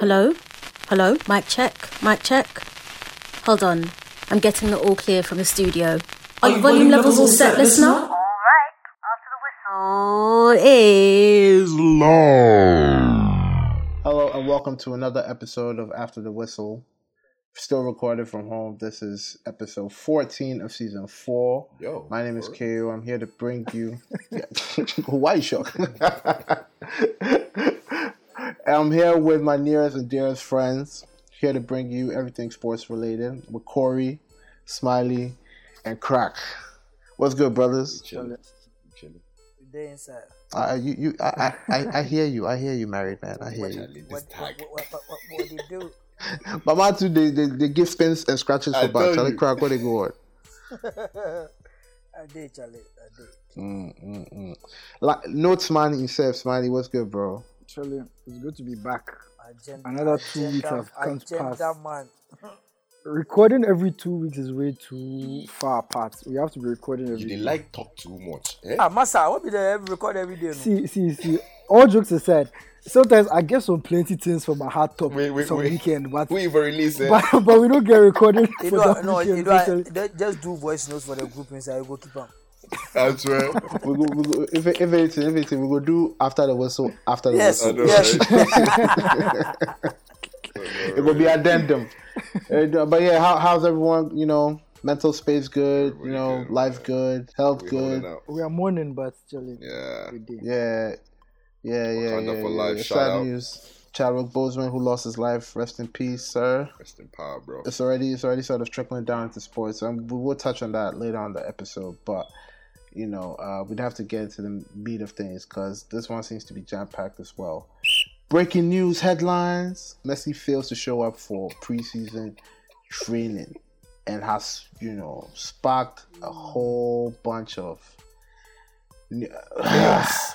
Hello? Hello? Mic check? Mic check? Hold on. I'm getting the all clear from the studio. Are your volume levels all set, listener? Alright, after the whistle is long. Hello and welcome to another episode of After the Whistle. Still recorded from home. This is episode 14 of season 4. Yo, My name is word. KO. I'm here to bring you. Why you shocked? I'm here with my nearest and dearest friends. Here to bring you everything sports related with Corey, Smyly, and Crack. What's good, brothers? Chilling. Chilling. They inside. I, you, you, I, I, I- I hear you. I hear you, married man. I hear you. Charlie, this What, what, tag. what, what, what, what they do? But man, too, they, they, they give spins and scratches I for back. told Charlie. Crack, what they go on? I did, Charlie. I did. Mm, mm, mm. Like, notes man himself, Smyly, what's good, bro? Actually, it's good to be back. Agenda, Another two weeks agenda- have come to agenda pass. man. Recording every two weeks is way too far apart. We have to be recording every You they day. like talk too much. Eh? Ah, Massa, what be the record every day? No? See, see, see. All jokes aside, sometimes I get some plenty things from my hard top Wait, wait, some wait. weekend, but, Who even release it? but but we don't get recorded You for know, that no, weekend. you know, so- just do voice notes for the group inside. You go keep them. I swear. We go, we go, if, if anything, if anything, we go do after the whistle, after the Yes, whistle. know, yes. right? It will be addendum. Uh, but yeah, how, how's everyone, you know, mental space good, you know, good, life man. good, health We holding good. we are mourning, but actually, Yeah. we. Yeah, yeah, yeah. Wakanda yeah, for yeah, life, yeah. shout Sad out. news. Chadwick Boseman, who lost his life, rest in peace, sir. Rest in power, bro. it's already it's already sort of trickling down into sports. And we will touch on that later on the episode, but you know, uh, we'd have to get into the meat of things because this one seems to be jam packed as well. Breaking news headlines: Messi fails to show up for preseason training and has you know sparked a whole bunch of.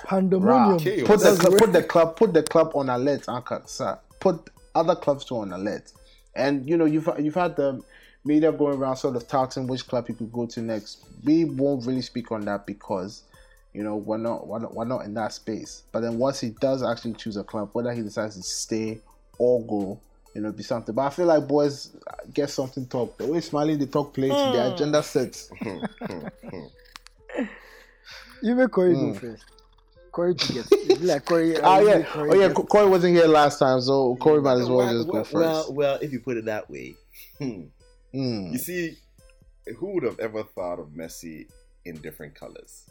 Pandemonium. Put the club, put the club, put the club on alert, Anchor, sir. Put other clubs too on alert. And you know, you've you've had the media going around sort of touting which club he could go to next. We won't really speak on that because you know we're not we're not, we're not in that space. But then once he does actually choose a club, whether he decides to stay or go, you know, be something. But I feel like boys get something talk. The way smiling they talk plays, the agenda sets. You make Corey Hmm. go first. Corey to get. It'd be like Corey. Oh uh, yeah, make Corey oh yeah. get- Corey wasn't here last time, so Corey might as well well, just go first. well, well, if you put it that way. Hmm. Mm. You see, who would have ever thought of Messi in different colors?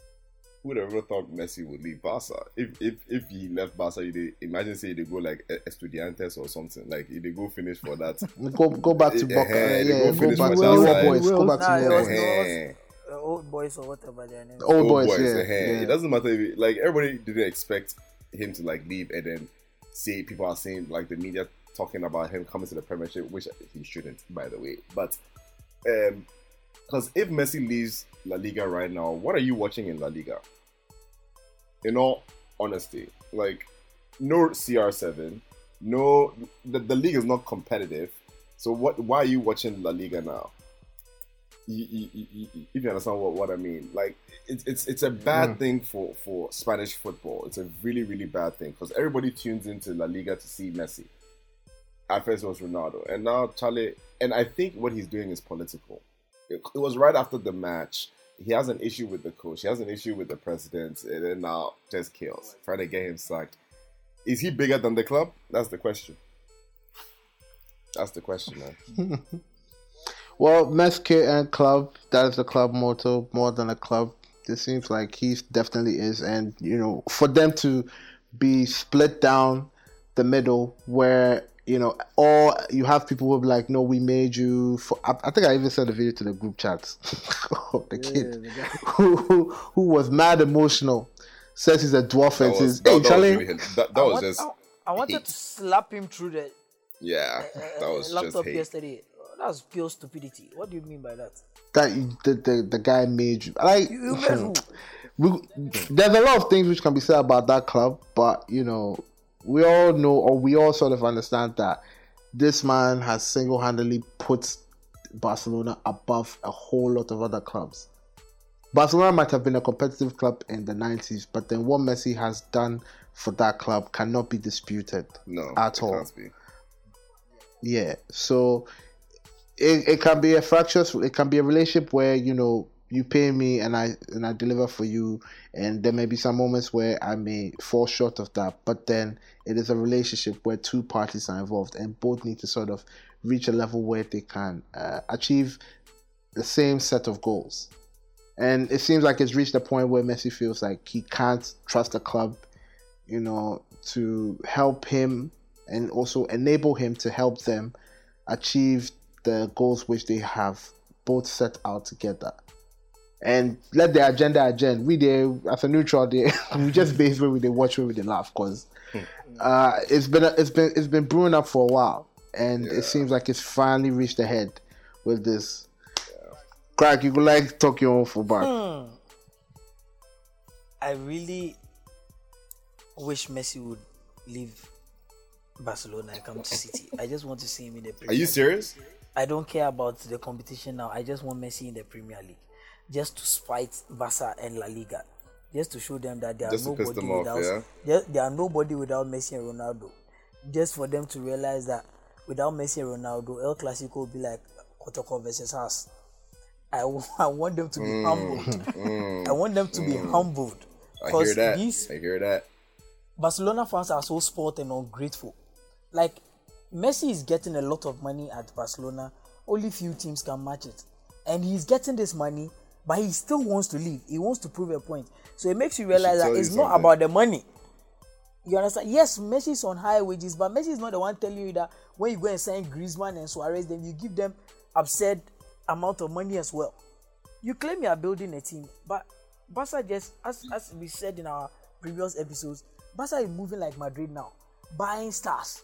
Who would have ever thought Messi would leave Barca? If if if he left Barca, you imagine say they go like Estudiantes or something. Like if they go finish for that. Go go back to Eh, Boca. eh, yeah, they go go finish back for to that Boys. Go back to Nah, Raw it Boys. Eh. Old boys or whatever their name. Old Old boys, boys, yeah, yeah. It doesn't matter if it, like everybody didn't expect him to like leave and then say people are saying like the media talking about him coming to the Premiership, which he shouldn't, by the way. But um, because if Messi leaves La Liga right now, what are you watching in La Liga? In all honesty, like no CR7, no the, the league is not competitive. So what? Why are you watching La Liga now? You, you, you, if you understand what, what I mean, like it's it's it's a bad Mm. thing for for Spanish football. It's a really really bad thing because everybody tunes into La Liga to see Messi. At first it was Ronaldo, and now Charlie. And I think what he's doing is political. It, it was right after the match. He has an issue with the coach. He has an issue with the president, and then now just kills, trying to get him sacked. Is he bigger than the club? That's the question. That's the question, man. Well, Messi and club. That is the club motto. More than a club. It seems like he definitely is, and you know, for them to be split down the middle, where you know, or you have people who be like, "No, we made you." For, I, I think I even sent a video to the group chats of the Yeah, kid the who, who who was mad emotional. Says he's a dwarf That and was, says, "Hey, that Charlie." really, that, that I was want- just I, I wanted hate. to slap him through the yeah. uh, That was just hate. yesterday. That's pure stupidity. What do you mean by that? that the, the the guy made you like You, you made who? we, there's a lot of things which can be said about that club, but you know, we all know or we all sort of understand that this man has single handedly put Barcelona above a whole lot of other clubs. Barcelona might have been a competitive club in the 90s, but then what Messi has done for that club cannot be disputed No, at all. Yeah. So it, it can be a fractious it can be a relationship where, you know, you pay me and I and I deliver for you and there may be some moments where I may fall short of that, but then it is a relationship where two parties are involved and both need to sort of reach a level where they can uh, achieve the same set of goals. And it seems like it's reached a point where Messi feels like he can't trust the club, you know, to help him and also enable him to help them achieve the goals which they have both set out together. And let the agenda agenda. We there as a neutral there, we just base where we they watch where we they laugh because uh, it's been it's been it's been brewing up for a while, and it seems like it's finally reached a head with this. Crack, you could like talk your own for back. Hmm. I really wish Messi would leave Barcelona and come to City. I just want to see him in the Premier Are you League. serious? I don't care about the competition now. I just want Messi in the Premier League, just to spite Barca and La Liga, just to show them that they are Just nobody off, without yeah? they, they are nobody without Messi and Ronaldo. Just for them to realize that without Messi and Ronaldo, El Clasico will be like Kotoko versus us. I, I want them to be humbled. I want them to be humbled Mm, I hear that. these I hear that. Barcelona fans are so spoiled and ungrateful. Like Messi is getting a lot of money at Barcelona. Only few teams can match it, and he's getting this money, but he still wants to leave. He wants to prove a point. So it makes you realize that it's not something. about the money. You understand? Yes, Messi is on high wages, but Messi is not the one telling you that when you go and sign Griezmann and Suarez, then you give them absurd amount of money as well. You claim you are building a team, but Barca just, as, as we said in our previous episodes, Barca is moving like Madrid now, buying stars.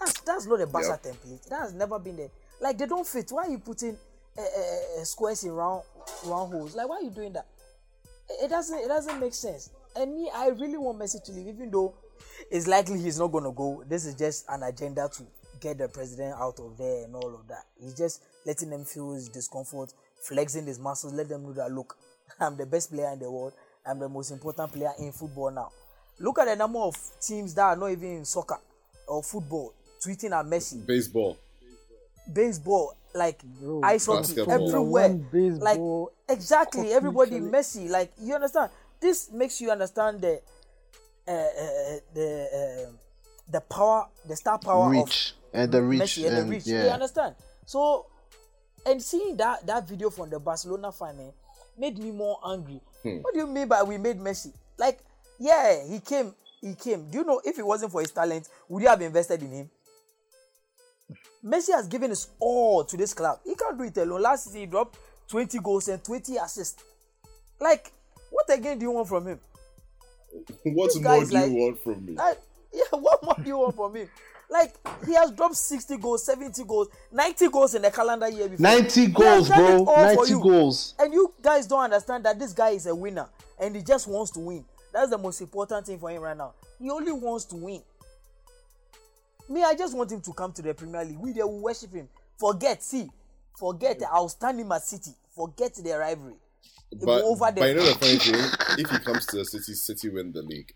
That's that's not a Barca Yep. template. That has never been there. Like they don't fit. Why are you putting uh, uh, squares in round round holes? Like why are you doing that? It- It doesn't it doesn't make sense. And me, I really want Messi to leave, even though it's likely he's not gonna go. This is just an agenda to get the president out of there and all of that. He's just letting them feel his discomfort, flexing his muscles, let them know that look, I'm the best player in the world. I'm the most important player in football now. Look at the number of teams that are not even in soccer or football tweeting at Messi Baseball. Baseball, like Bro, ice hockey, everywhere. Baseball, like exactly, hockey, everybody. Messi. Like you understand? This makes you understand the uh, uh, the uh, the power, the star power reach of and the reach Messi and, and, the reach. yeah. You understand? So, and seeing that that video from the Barcelona fan eh, made me more angry. Hmm. What do you mean by we made Messi? Like, yeah, he came, he came. Do you know if it wasn't for his talent, would you have invested in him? Messi has given his all to this club. He can't do it alone. Last season, he dropped 20 goals and 20 assists. Like, what again do you want from him? What This more do you want from me? Like, yeah, what more do you want from him? Like, he has dropped 60 goals, 70 goals, 90 goals in the calendar year before. 90 He goals, bro. 90 goals. And you guys don't understand that this guy is a winner and he just wants to win. That's the most important thing for him right now. He only wants to win. Me, I just want him to come to the Premier League. We there will worship him. Forget, see, forget. I'll stand him at City. Forget the rivalry. But, will over but there. you know the funny thing? If he comes to the city, City win the league.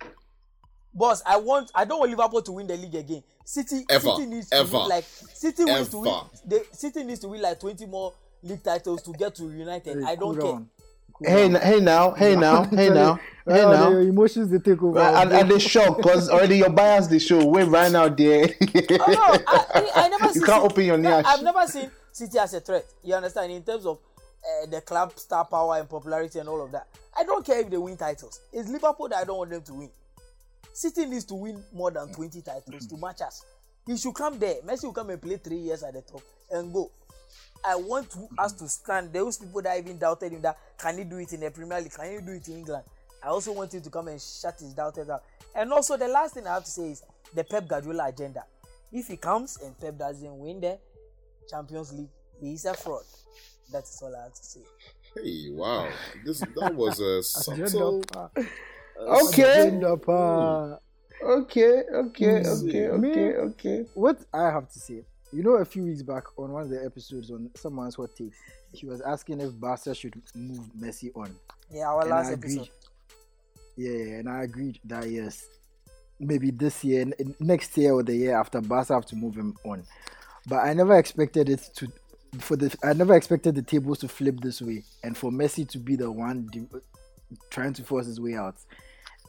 Boss, I want. I don't want Liverpool to win the league again. City, Ever. City needs to win like City needs to win. Ever. They, City needs to win like twenty more league titles to get to United. I don't care. down. Hey, n- hey now, hey now, hey now, hey now. Your emotions they take over. And, and they shock because already your bias they show way right now there. Oh, no, I, I never You see can't open your No, nyash. I've never seen City as a threat. You understand? In terms of uh, the club star power and popularity and all of that. I don't care if they win titles. It's Liverpool that I don't want them to win. City needs to win more than 20 titles to match us. He should come there. Messi will come and play three years at the top and go. I want to, us to stand. Those people that even doubted him that can he do it in the Premier League? Can he do it in England? I also want him to come and shut his doubters out. And also, the last thing I have to say is the Pep Guardiola agenda. If he comes and Pep doesn't win the Champions League, he is a fraud. That is all I have to say. Hey, wow. This that was a subtle. okay, Agenda okay, okay, Hmm. okay, okay, okay. What I have to say, you know, a few weeks back on one of the episodes on someone's hot takes, he was asking if Barca should move Messi on. Yeah, our And last I agreed. episode. Yeah, and I agreed that yes, maybe this year, next year or the year after, Barca have to move him on. but I never expected it to. For the, I never expected the tables to flip this way, and for Messi to be the one de- trying to force his way out.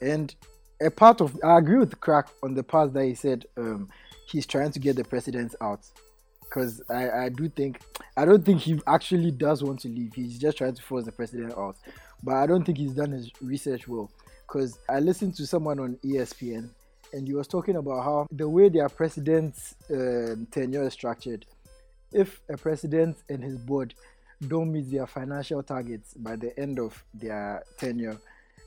And a part of I agree with Crack on the part that he said um, he's trying to get the president out because I, I do think I don't think he actually does want to leave. He's just trying to force the president out. But I don't think he's done his research well. Because I listened to someone on ESPN and he was talking about how the way their president's um, tenure is structured, if a president and his board don't meet their financial targets by the end of their tenure,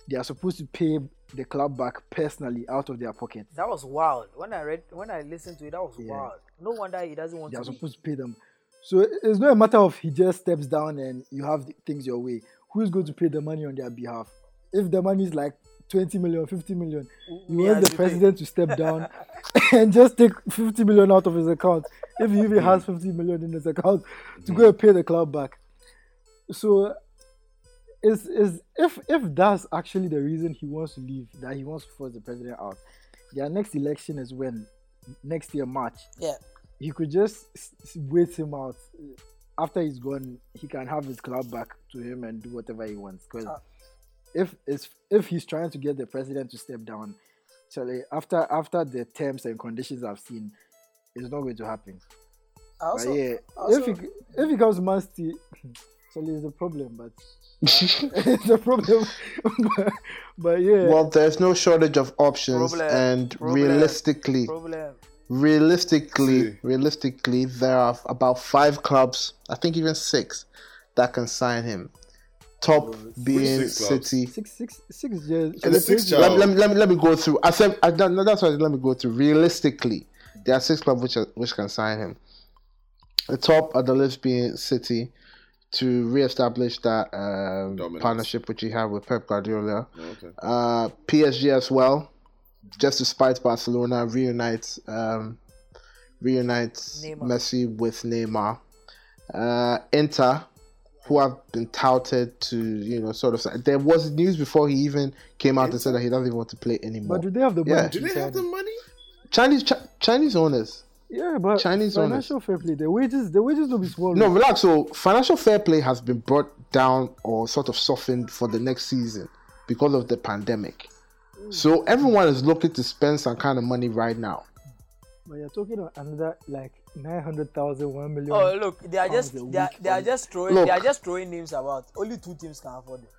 they are supposed to pay the club back personally out of their pocket. That was wild. When I read, when I listened to it, that was Yeah. wild. No wonder he doesn't want they are to. leave. supposed to pay them. So it's not a matter of he just steps down and you have things your way. Who's going to pay the money on their behalf? If the money is like 20 million, 50 million, you Me want the president to step down and just take 50 million out of his account. If he even has 50 million in his account to go and pay the club back. So is is if if that's actually the reason he wants to leave, that he wants to force the president out, their next election is when next year March Yeah. he could just wait him out. After he's gone, he can have his club back to him and do whatever he wants. Because Ah. if it's, if he's trying to get the president to step down, Charlie, after after the terms and conditions I've seen, it's not going to happen. Also, but yeah, also- if he if he comes to Man City, Charlie, it's a problem. But uh, it's a problem. but, but yeah, Well, there's no shortage of options, Problem, and problem, realistically, problem. realistically, See. realistically, there are about five clubs, I think even six, that can sign him. Top being six? City. six six six years. And six Let, let, me- let, me, let me go through. I said I, no, that's why let me go through. Realistically, there are six clubs which are, which can sign him. The top of the list being City to re-establish that um, partnership which he had with Pep Guardiola. Oh, okay. Uh, PSG as well, just to spite Barcelona, reunite um, reunite Neymar. Messi with Neymar. Uh, Inter, who have been touted to you know sort of there was news before he even came out and said that he doesn't even want to play anymore. But do they have the money? Yeah. Do they have the money? Chinese Chi- Chinese owners. Yeah, but Chinese financial fair play. The wages, the wages will be small. No, relax. So financial fair play has been brought down or sort of softened for the next season because of the pandemic. Hmm. So everyone is looking to spend some kind of money right now. But you're talking about another like 900,000, 1 million. Oh look, they are just they are, they are just throwing Look. they are just throwing names about. Only two teams can afford it.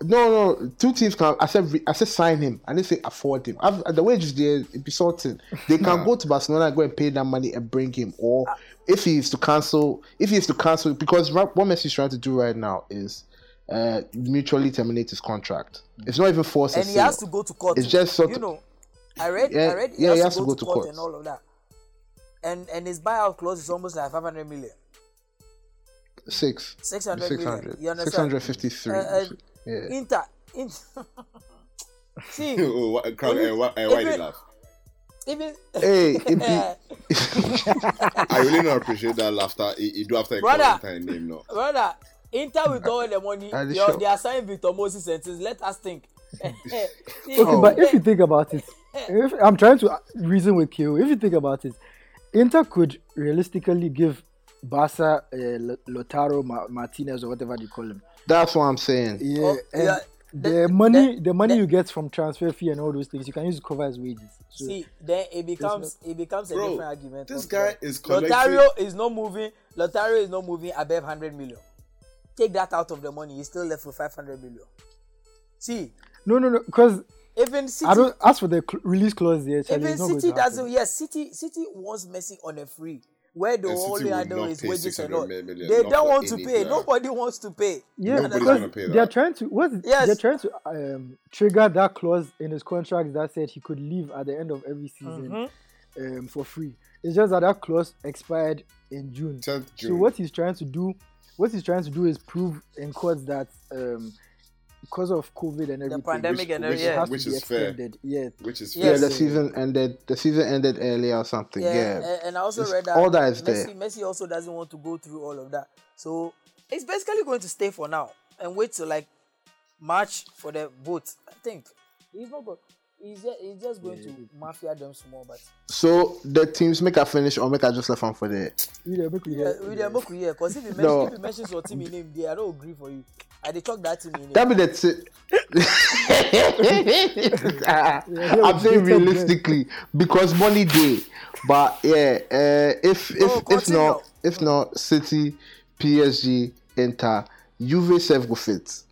No, no, two teams can. I said, I said, sign him. I didn't say afford him. I've, the wages there, it be sorting. They can go to Barcelona and go and pay that money and bring him. Or if he is to cancel, if he is to cancel, because what Messi is trying to do right now is uh, mutually terminate his contract. It's not even force a and he sale. has to go to court. It's just sort you of- know. I read. Yeah, I read. He yeah, has, to, go to court, court. and all of that. And and his buyout clause is almost like 500 million. Six. 600 million. 600. You understand? 653. Uh, uh, yeah. Inter. Inter. See, oh, what, crowd, Only- and why, and why even- they laugh? even Hey, it be, I really don't appreciate that laughter. You, you do after a Brother. call entire name now. brother, Inter with all the money, Are they they, they are signing Victor Moses and says, let us think. See, Okay, but if you think about it, if I'm trying to reason with you, if you think about it, Inter could realistically give Barca uh, L- Lautaro Ma- Martinez or whatever they call him. That's what I'm saying. Yeah, Oh, and yeah, the, the- money, the- the money the- you get from transfer fee and all those things, you can use to cover his wages. So, See, then it becomes it becomes a Bro, different argument. this guy like, is collecting- Lotario is not moving. Lotario is not moving above 100 million. Take that out of the money, he's still left with 500 million. See, no, no, no, because even City, I don't. ask for the cl- release clause there, Charlie, even it's not going City doesn't. Yes, City City wants Messi on a free. Where the And City only would handle is wages and 600 all. million, They don't want to pay. player. Nobody wants to pay. Yeah, Nobody's because pay they're trying to what Yes. they're trying to um, trigger that clause in his contract that said he could leave at the end of every season Mm-hmm. um, for free. It's just that that clause expired in June. 10th So what he's trying to do, what he's trying to do is prove in court that um, because of COVID and everything, pandemic Which- and which- everything. it has which to be is fair. Yeah, Which is Yes. Yeah, fair. the season ended. The season ended earlier or something. Yeah, Yeah. and I also It's- read that all that is Messi, there. Messi also doesn't want to go through all of that. So it's basically going to stay for now and wait till like March for the vote. I think he's not going. he's just, he's just going to mafia them small, but So the teams make a finish or make a just left one for the. We dey make we hear. with them okay, yeah, because if you mention No. if you mention your team in name, there I don't agree for you. I dey talk that team in name. That be the. T- I'm saying realistically because money day, but yeah, uh, if if Oh, if not if not City, PSG, Inter, Juve self go fit.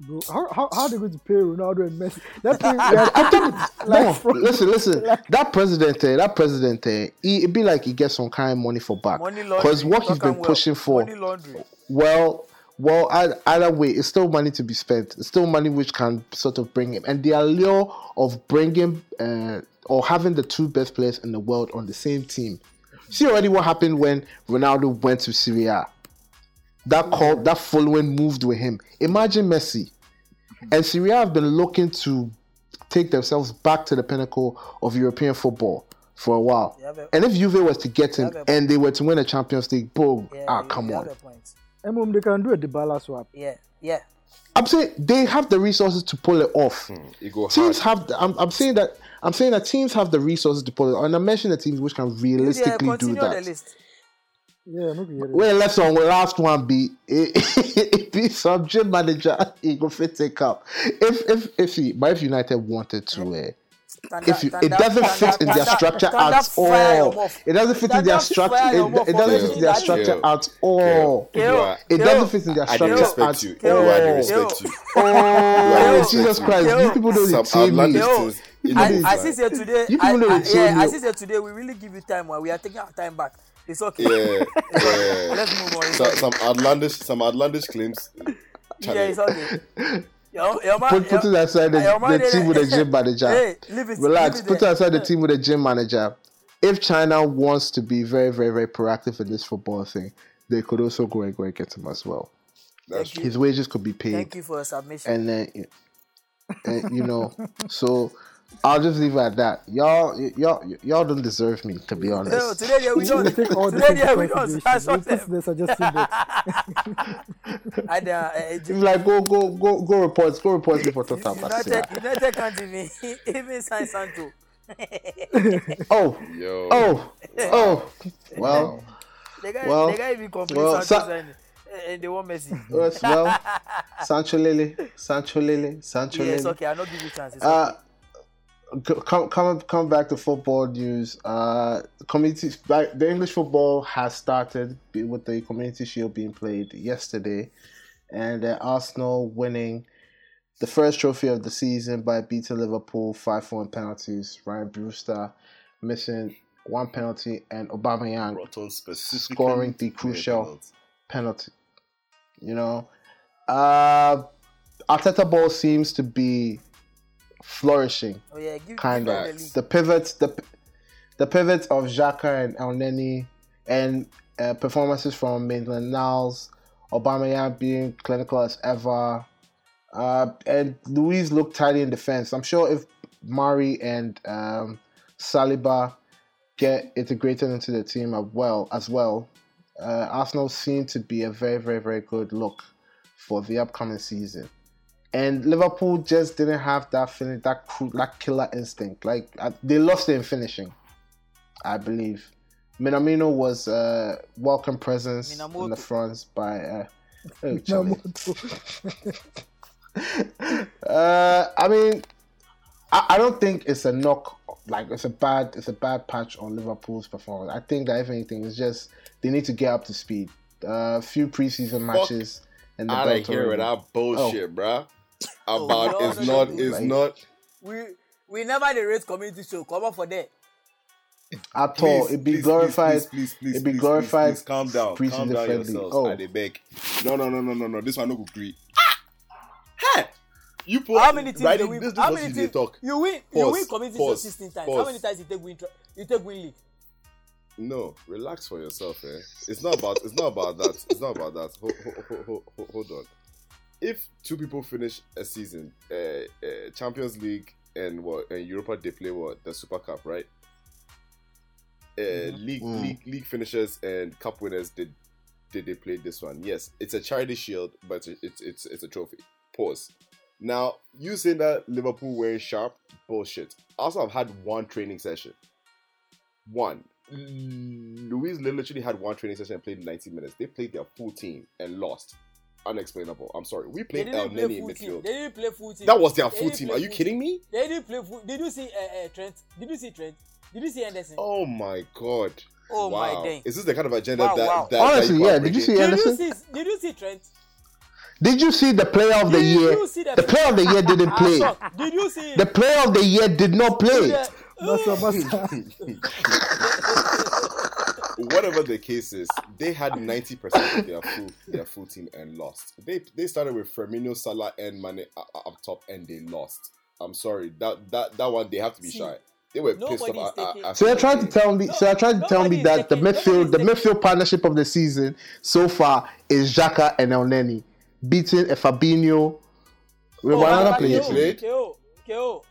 Bro, how how how they going to pay Ronaldo and Messi? That thing, I think Like, no, from- listen, listen. that president, eh, that president, eh, he, it be like he gets some kind of money for back because what he's talk been am well. pushing for. Money laundering. Well, well, either way, it's still money to be spent. It's still money which can sort of bring him, and the allure of bringing uh, or having the two best players in the world on the same team. See already what happened when Ronaldo went to Serie A. That call, that following moved with him. Imagine Messi, and Serie A have been looking to take themselves back to the pinnacle of European football for a while. A- And if Juve was to get him and they were to win a Champions League, boom, Yeah, ah, come on. Have a point. They can do a Dybala swap. Yeah, yeah. I'm saying they have the resources to pull it off. You go Teams hard. have. The, I'm, I'm saying that. I'm saying that teams have the resources to pull it. off. And I mentioned the teams which can Yeah, realistically do continue the that. list. Yeah, make we hear it. Well, let's on. Last one be it, it be some gym manager. He go fit take up. If if if he, but if United wanted to, uh, Thunder- if you, it doesn't fit in their structure at all. It doesn't fit in their structure. It, mouth it for doesn't fit in their structure at all. Kill. Kill. It doesn't fit in their I structure didn't respect at you. Kill. I respect you. Oh, Jesus Christ! Kill. You people don't Some detain me. outlandish Yo, things. You I, know I see here today. I, people I, yeah, I see here today. We really give you time. We are taking our time back. It's okay. Yeah, yeah. Let's move on. It's some outlandish, some outlandish claims. yeah, it's okay. Put, put it aside the, the team with the gym manager. Hey, it. Relax. it Put there. aside the team with the gym manager. If China wants to be very, very, very proactive in this football thing, they could also go and go and get him as well. That's Thank you. His wages could be paid, Thank you for your submission. and then, and, you know, so I'll just leave it at that. Y'all, y- y'all, y- y'all don't deserve me to be Yo, honest. today yeah, we We don't. will take all Today yeah, we don't. consideration. That's We'll what put them. the suggestion box. And, uh, It's like go, go, go, go reports, go reports me for total United, United can't even even sign Sancho. Oh, yo. oh, oh. Well, The guy, Well, the guy even complain well, Sancho Sa- sign, and they want Messi. yes, well, Sancho Lily, Sancho Lily, Sancho Yeah, it's Lily. okay. I'll not give you chance. It's Uh, okay. c- come come come back to football news. Uh, community the English football has started with the Community Shield being played yesterday, and uh, Arsenal winning the first trophy of the season by beating Liverpool five four in penalties. Ryan Brewster missing one penalty and Aubameyang Scoring the crucial- penalty. You know, uh, Arteta ball seems to be flourishing Oh yeah, give kind of the pivots the the pivots of Xhaka and Elneny and uh, performances from Maitland Niles, Aubameyang being clinical as ever, uh, and Luiz looked tidy in defense. I'm sure if Mari and um, Saliba get integrated into the team as well, as well, uh, Arsenal seem to be a very, very, very good look for the upcoming season and Liverpool just didn't have that feeling, that that killer instinct. Like uh, they lost it in finishing, I believe. Minamino was a welcome presence in the front by. Uh, oh, uh, I mean, I, I don't think it's a knock. Like it's a bad, it's a bad patch on Liverpool's performance. I think that if anything, it's just they need to get up to speed. A uh, few preseason matches and the Out belt of here with already. that bullshit, bruh. Oh, About no, is not is like- not. We we never the race community show. Come up for that. at all. It'd be please, glorified. Please, please, please, it'd be please, glorified Please, please, calm down. preseason Calm down friendly. yourselves. Oh. I dey beg. No, no, no, no, no, no. This one no go agree. Hey, you put How many teams right, they this, win? this How what many you dey teams talk. you win? You win community show sixteen times. pause. How many times you take win? Tra- you take win league? No, relax for yourself, eh? It's not about. It's not about that. It's not about that. Hold, hold, hold, hold, hold on. If two people finish a season, uh, uh, Champions League and what and Europa, they play what the Super Cup, right? Uh, league, Mm. league, league finishers and cup winners did did they play this one? Yes, it's a charity shield, but it's it's it's a trophy. Pause. Now, you saying that Liverpool were sharp? Bullshit. Also, I've had one training session. One. Louise literally had one training session and played 90 minutes. They played their full team and lost. Unexplainable. I'm sorry. We played El didn't play in full team. midfield. They didn't play full team. That was their They full team. Are you kidding team. me? They didn't play full. Did you see uh, uh, Trent? Did you see Trent? Did you see Anderson? Oh my god. Oh my wow. dang. Is this the kind of agenda Wow, that, wow. that Honestly, that yeah, can't did you see in? Did Anderson? you see? Did you see Trent? Did you see the player of the Did year? you see the- The player of the year didn't play. Did you see? The player of the year did not play. the- Massa, Massa. Whatever the case is, they had 90% of their full their full team and lost. They they started with Firmino, Salah, and Mane up top, and they lost. I'm sorry, that that that one they have to be See, shy. They were pissed nobody's off. taking- So they're trying to tell me. So they're trying to tell me Nobody's that the midfield, the midfield partnership of the season so far is Xhaka and Elneny, beating a Fabinho. We Oh, were another but player.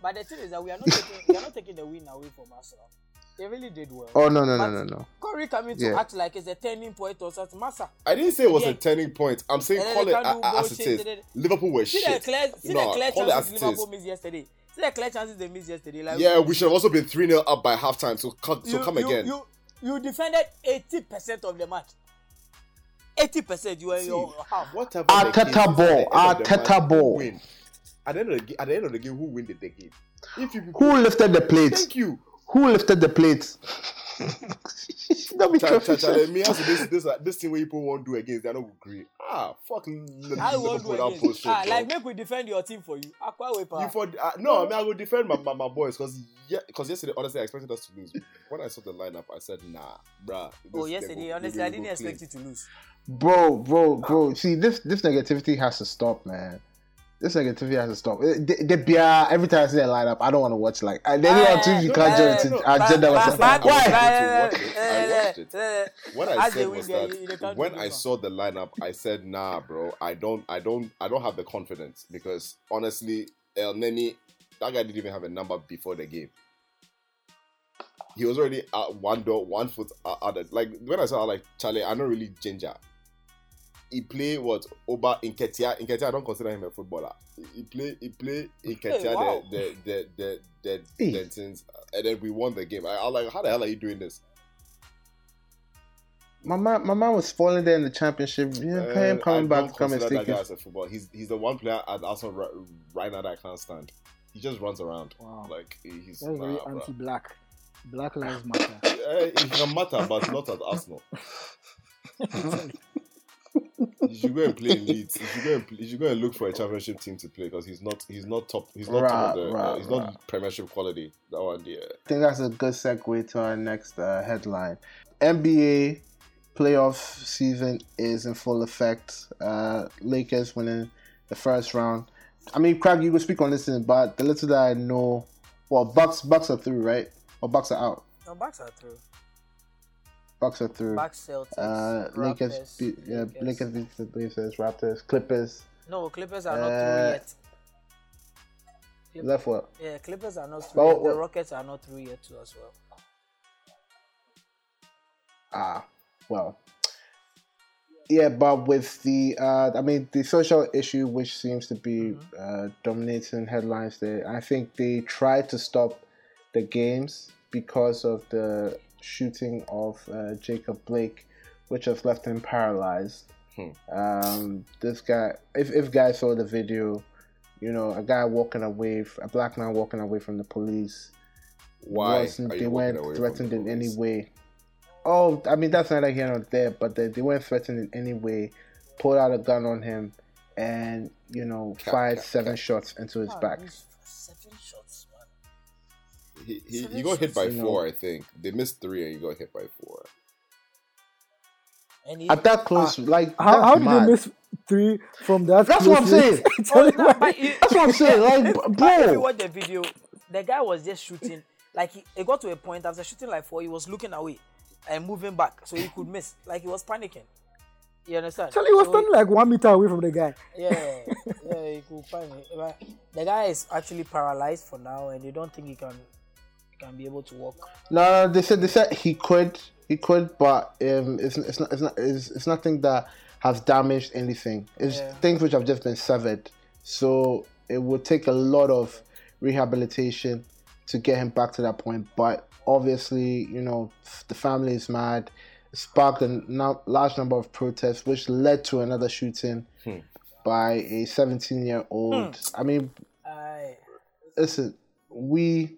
But the thing is that we are not taking we are not taking the win away from Arsenal. They really did well. Oh no no no But no no. Corey coming to Yeah. act like it's a turning point or something. Massa. I didn't say it was Yeah. a turning point. I'm saying And call it a- as bullshit, it is. and Liverpool were See shit. the clear, see No, the clear call it chances as it Liverpool is. missed yesterday. See the clear chances they missed yesterday. Like Yeah, we should have also been 3 0 up by halftime. So, come, so you, come you, again. You, you defended eighty percent of the match. Eighty percent you were in See, your half. Whatever Arteta the case ball, at the end of the Arteta ball. At the end of the ga- at the end of the game, who win the, the game? If you Who lifted the plate? thank you. Who lifted the plate? Don't be Cha, cha, cha, me ask you this this uh, this thing where people won't do against they're not agree. Ah, fuck. I won't do that again. bullshit, Ah, like make we defend your team for you. Aqua way You for uh, no, I mean I will defend my, my, my boys because yeah, because yesterday honestly I expected us to lose. When I saw the lineup, I said nah, bruh. Oh yesterday, go- honestly, I didn't expect you to lose. Bro, bro, bro. See, this this negativity has to stop, man. This negativity has to stop. Eh, The, the, the, every time I see a lineup, I don't want to watch. Like, and then Eh, on TV, you can't eh, join it. no, to agenda. but- was but- like, but- Why? I watched it. I watched it. What I said was that you- they can't when I saw the lineup, I said, "Nah, bro, I don't, I don't, I don't have the confidence because honestly, Elneny, that guy didn't even have a number before the game. He was already at one door, one foot out. out- Like when I saw, like Charlie, I don't really ginger. He play what Oba Nketiah. Nketiah, I don't consider him a footballer. He play, he play Nketiah. Hey, wow. the the the the Hey. the, the things, and then we won the game. I, I was like, how the hell are you doing this? My man, my man was falling there in the championship. Yeah, Uh, him coming I back don't to come and consider stick that guy it. as a football. He's he's the one player at Arsenal right, right now that I can't stand. He just runs around Wow. like he's That's very nah, bro. anti-black. Black lives matter. Eh, it can matter, but not at Arsenal. You should go and play in Leeds. You should go and, play, you should go and look for a championship team to play because he's not he's not top. He's not top of Right, the. right, uh, he's right. not Premiership quality. That one, yeah. I think that's a good segue to our next uh, headline. NBA playoff season is in full effect. Uh, Lakers winning the first round. I mean, Crack, you can speak on this, in, but the little that I know, well, Bucks Bucks are through, right? Or Bucks are out. No, Bucks are through. Bucks are through. Back Celtics. Uh, Lakers, Raptors, yeah, Lakers. Lakers Blazers, Raptors, Clippers. No, Clippers are not Uh, through yet. Clip- Left what? Yeah, Clippers are not through. Oh, yet. The Rockets are not through yet too as well. Ah, well. Yeah, but with the, uh, I mean, the social issue which seems to be uh, dominating headlines there, I think they tried to stop the games because of the shooting of uh, Jacob Blake, which has left him paralyzed. Hmm. Um, this guy, if, if guys saw the video, you know, a guy walking away, a black man walking away from the police. Why wasn't- they weren't threatened the in any way. Oh, I mean that's neither here nor there, but they, they weren't threatened in any way. Pulled out a gun on him, and you know Cap, fired cap, seven cap. shots into his Ah, back. He, he, Seven he got hit by shots, you know. four, I think. They missed three and he got hit by four. And he, At that close, like How, how did mad. they miss three from that? That's what I'm saying. Oh, no, why. but That's what I'm saying. Like, if, b- but if you watch the video, the guy was just shooting. Like he, it got to a point after shooting like four, he was looking away and moving back so he could miss. Like he was panicking. You understand? Charlie was So- standing like one meter away from the guy. Yeah, yeah, he could find it. But the guy is actually paralyzed for now, and they don't think he can he can be able to walk. No, they said they said he could, he could, but um, it's it's not it's not it's, it's nothing that has damaged anything. It's Yeah. things which have just been severed. So it would take a lot of rehabilitation to get him back to that point. But obviously, you know, the family is mad. It sparked a no- large number of protests, which led to another shooting by a 17 year old. I mean, Aye. listen, we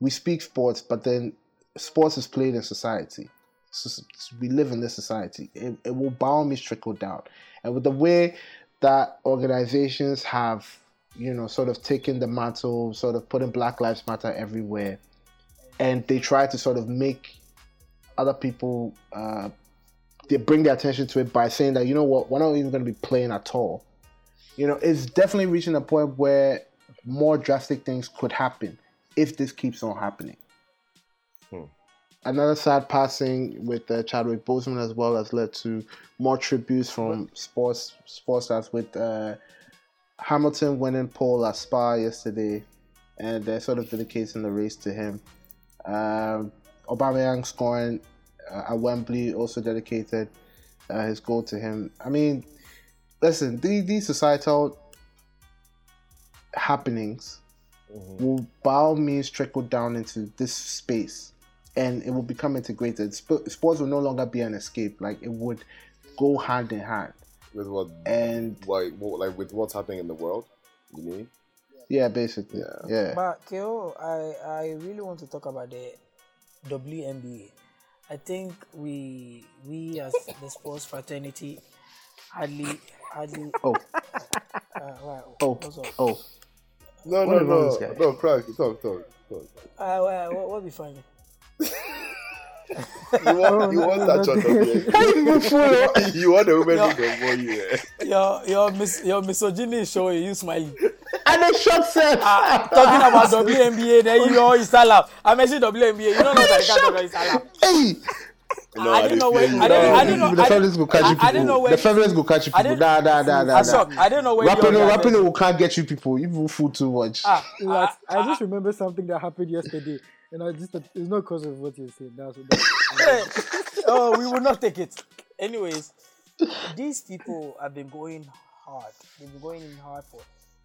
we speak sports, but then sports is played in society. So, we live in this society. It, it will by all means trickle down, and with the way that organizations have, you know, sort of taken the mantle, sort of putting Black Lives Matter everywhere, and they try to sort of make other people. Uh, they bring their attention to it by saying that you know what, we're not even going to be playing at all. You know, it's definitely reaching a point where more drastic things could happen if this keeps on happening. Another sad passing with uh, Chadwick Boseman as well has led to more tributes from sports sports stars with uh, Hamilton winning pole at Spa yesterday, and they're sort of dedicating the race to him. Um, Aubameyang scoring uh, at Wembley also dedicated uh, his goal to him. I mean, listen, these, these societal happenings will by all means trickle down into this space and it will become integrated. Sp- sports will no longer be an escape, like it would go hand in hand. With what? And Like, what, like with what's happening in the world? You mean? yeah, basically, yeah. But Keo, I I really want to talk about the WNBA. I think we we as the sports fraternity hardly hardly. Oh, Uh, wow, oh, oh. No, What no, no, this guy? no. Crack. Talk, talk, talk. Uh, well, what, what be funny? You want, you want that shot of you. You want the women to go for you. eh? Your your mis- your misogyny is showing you smiling. And a shot set. Talking about WNBA, then you know Instagram. I mentioned WNBA. You don't know that I can't talk about hey, No, I didn't know where- you. I didn't- I didn't know- the I feminists will catch you people. I didn't know where- the feminists will catch you people. Nah, nah, nah, nah, I saw. I didn't know where Rapping, you rapping will can't get you people. You will fool too much. Ah, Lads, I just remember something that happened yesterday, and I just it's not because of what you're saying. That's, that's oh, we will not take it. Anyways, these people have been going hard. They've been going in hard for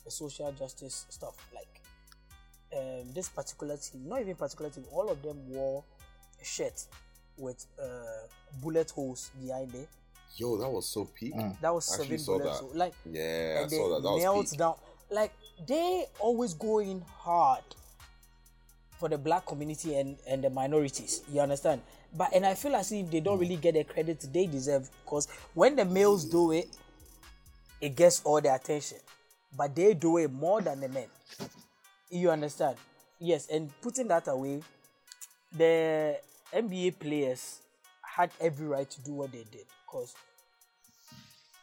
the social justice stuff. Like um, this particular team, not even particular team, all of them wore a shirt with uh, bullet holes behind it. Yo, that was so peak. That was Actually seven saw bullet that. holes. Like Yeah, I they saw that. That was peak. down. Like they always going hard for the black community and, and the minorities. You understand? But and I feel as if they don't really get the credit they deserve because when the males do it, it gets all the attention. But they do it more than the men. You understand? Yes, and putting that away, the NBA players had every right to do what they did because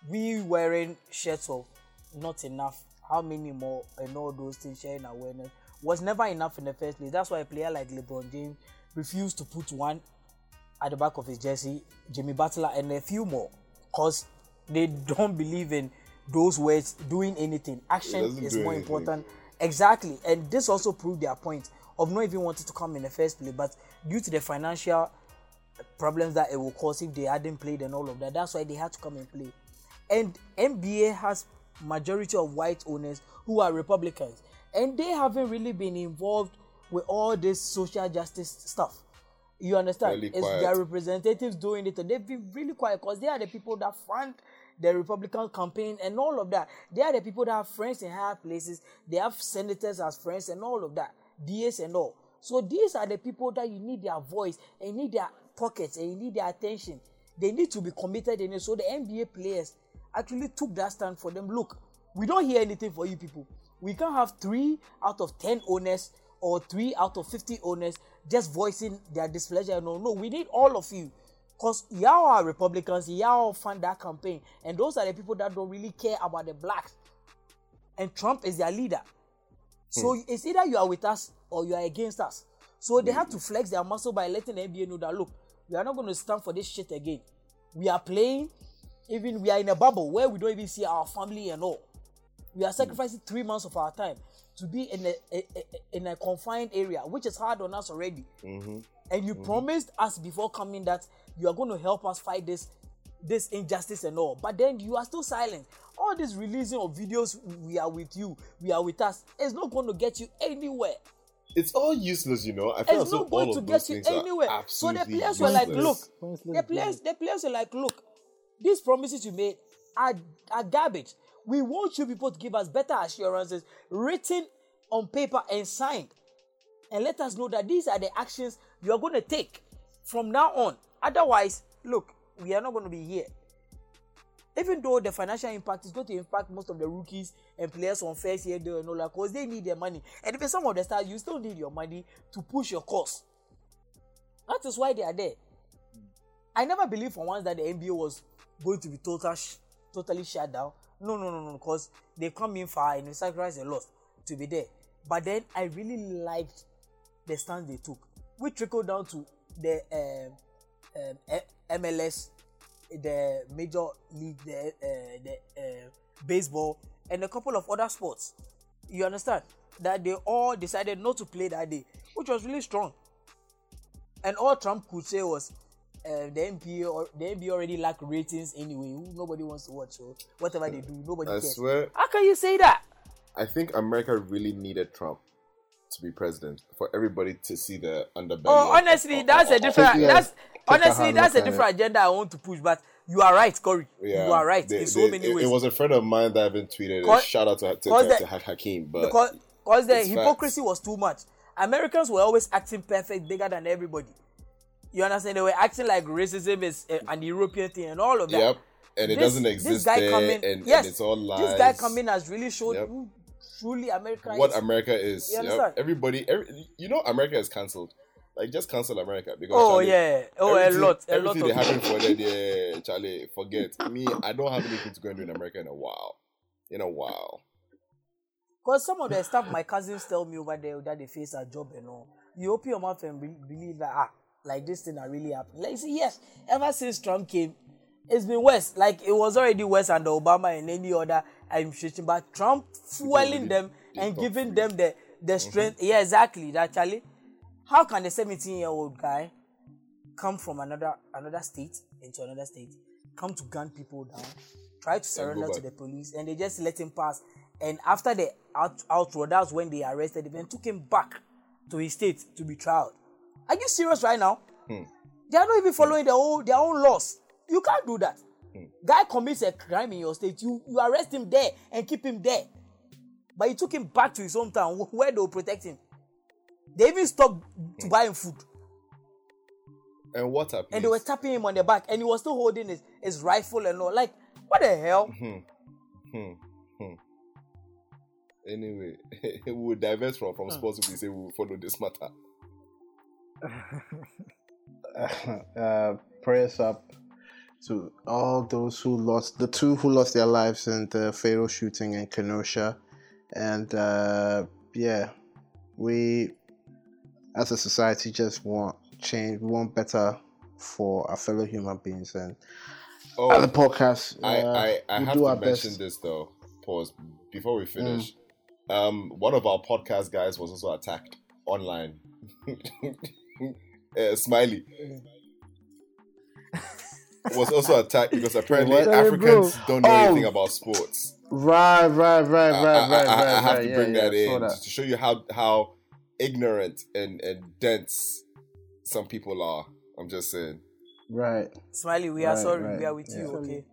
we wearing shirts of not enough, how many more, and all those things, sharing awareness was never enough in the first place. That's why a player like LeBron James refused to put one at the back of his jersey, Jimmy Butler, and a few more because they don't believe in those words doing anything. Action is more anything. important. Exactly, and this also proved their point of not even wanting to come in the first place, but due to the financial problems that it will cause if they hadn't played and all of that. That's why they had to come and play. And NBA has majority of white owners who are Republicans, and they haven't really been involved with all this social justice stuff. You understand? Really it's their representatives doing it. and They've been really quiet because they are the people that fund the Republican campaign and all of that. They are the people that have friends in higher places. They have senators as friends and all of that, DAs and all. So these are the people that you need their voice and you need their pockets and you need their attention. They need to be committed in it. So the NBA players actually took that stand for them. Look, we don't hear anything for you people. We can't have three out of ten owners or three out of fifty owners just voicing their displeasure. No, no, we need all of you. Because y'all are Republicans, y'all fund that campaign. And those are the people that don't really care about the blacks. And Trump is their leader. Hmm. So it's either you are with us or you are against us. So they had to hmm. flex their muscle by letting the NBA know that look, we are not going to stand for this shit again. We are playing, even we are in a bubble where we don't even see our family and all. We are hmm. sacrificing three months of our time to be in a, a- a- in a confined area, which is hard on us already. Mm-hmm. And you mm-hmm. promised us before coming that you are going to help us fight this this injustice and all. But then you are still silent. All this releasing of videos we are with you we are with us is not going to get you anywhere. It's all useless, you know. I feel it's not going all to get you anywhere. So the absolutely players were like look the players the players were like look these promises you made are are garbage. We want you people to give us better assurances written on paper and signed. And let us know that these are the actions you are going to take from now on. Otherwise look we are not going to be here even though the financial impact is going to impact most of the rookies and players on first year deal and all that because they need their money. And if some of the stars you still need your money to push your course. That is why they are there. I never believed for once that the nba was going to be total sh- totally shut down. No no no no because they come in far and they sacrifice a lot to be there. But then i really liked the stance they took which trickled down to the um, um, mls the major league the uh, the uh, baseball and a couple of other sports you understand that they all decided not to play that day which was really strong and all trump could say was uh, the NBA or the NBA already lack ratings anyway. Nobody wants to watch. So whatever they do, nobody I cares. swear, How can you say that? I think America really needed Trump to be president for everybody to see the underbelly. Oh, honestly, that's a different. That's honestly that's a different agenda I want to push. But you are right, Corey. Yeah, you are right they- in so they- many it, ways. It was a friend of mine that even tweeted. Cause- a shout out to, to, to, the- to Hakeem, but because because the hypocrisy facts. was too much. Americans were always acting perfect, bigger than everybody. You understand? They were acting like racism is uh, an European thing and all of that. yep, and it This- doesn't exist this guy there, coming- and, yes, and it's all lies. This guy coming has really showed Yep. who truly America what is. America is. You Yep. understand? Everybody, every, you know, America is cancelled. Like just cancel America because Oh Charlie, yeah, oh a lot, a lot everything of they happen for them, yeah, Charlie. Forget me. I don't have anything to go and do in America in a while. In a while. Because some of the stuff my cousins tell me over there that they face a job and all, you open your mouth and believe that ah, like this thing are really happening. Like see, yes, ever since Trump came, it's been worse. Like it was already worse under Obama and any other administration, but Trump fueling them and giving them the the strength. Yeah, exactly. That Charlie, how can a 17 year old guy come from another another state into another state, come to gun people down, try to surrender to the police, and they just let him pass. And after the out, outroad, that's when they arrested him and took him back to his state to be tried. Are you serious right now? Hmm. They are not even following their own their own laws. You can't do that. Hmm. Guy commits a crime in your state, you you arrest him there and keep him there. But you took him back to his hometown where they will protect him. They even stopped Hmm. to buy him food. And what happened? and they were tapping him on the back, and he was still holding his, his rifle and all. Like, what the hell? Hmm. Hmm. Hmm. Anyway, we will divert from, Hmm. from sports if we say we will follow this matter. uh, prayers up to all those who lost the two who lost their lives in the fatal shooting in Kenosha, and uh, yeah, we as a society just want change. We want better for our fellow human beings, and Oh, as a podcast, I, uh, I, I we have do to mention best. this though. Pause before we finish. Mm. Um, one of our podcast guys was also attacked online. uh, Smyly was also attacked because apparently What? Sorry, Africans bro. don't know Oh. anything about sports. Right, right, right, right, I, right, I- I- right. I have right, to yeah, bring yeah, that I saw in that. to show you how how ignorant and, and dense some people are. I'm just saying. Right. Smyly, we are sorry. right, We are with yeah. you, okay?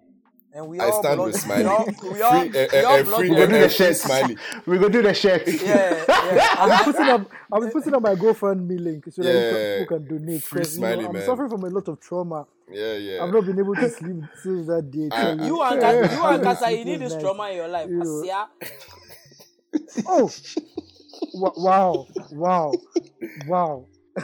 And we I all stand block, with we Smyly. all, we all, Free, we all uh, block free, We go them. do uh, the free shirt. Smyly. We go do the shirt. Yeah, yeah. I'll be putting up. I'll be putting up my GoFundMe link so that Yeah. people can donate. Free 'cause, you know, Smyly, I'm man. suffering from a lot of trauma. Yeah, yeah. I've not been able to sleep since that day. I- Tell You you. and Yeah, Kasa, you and yeah, Kasa, you need this nights. trauma in your life. You know. Asia, Oh, Wa- wow, wow, wow.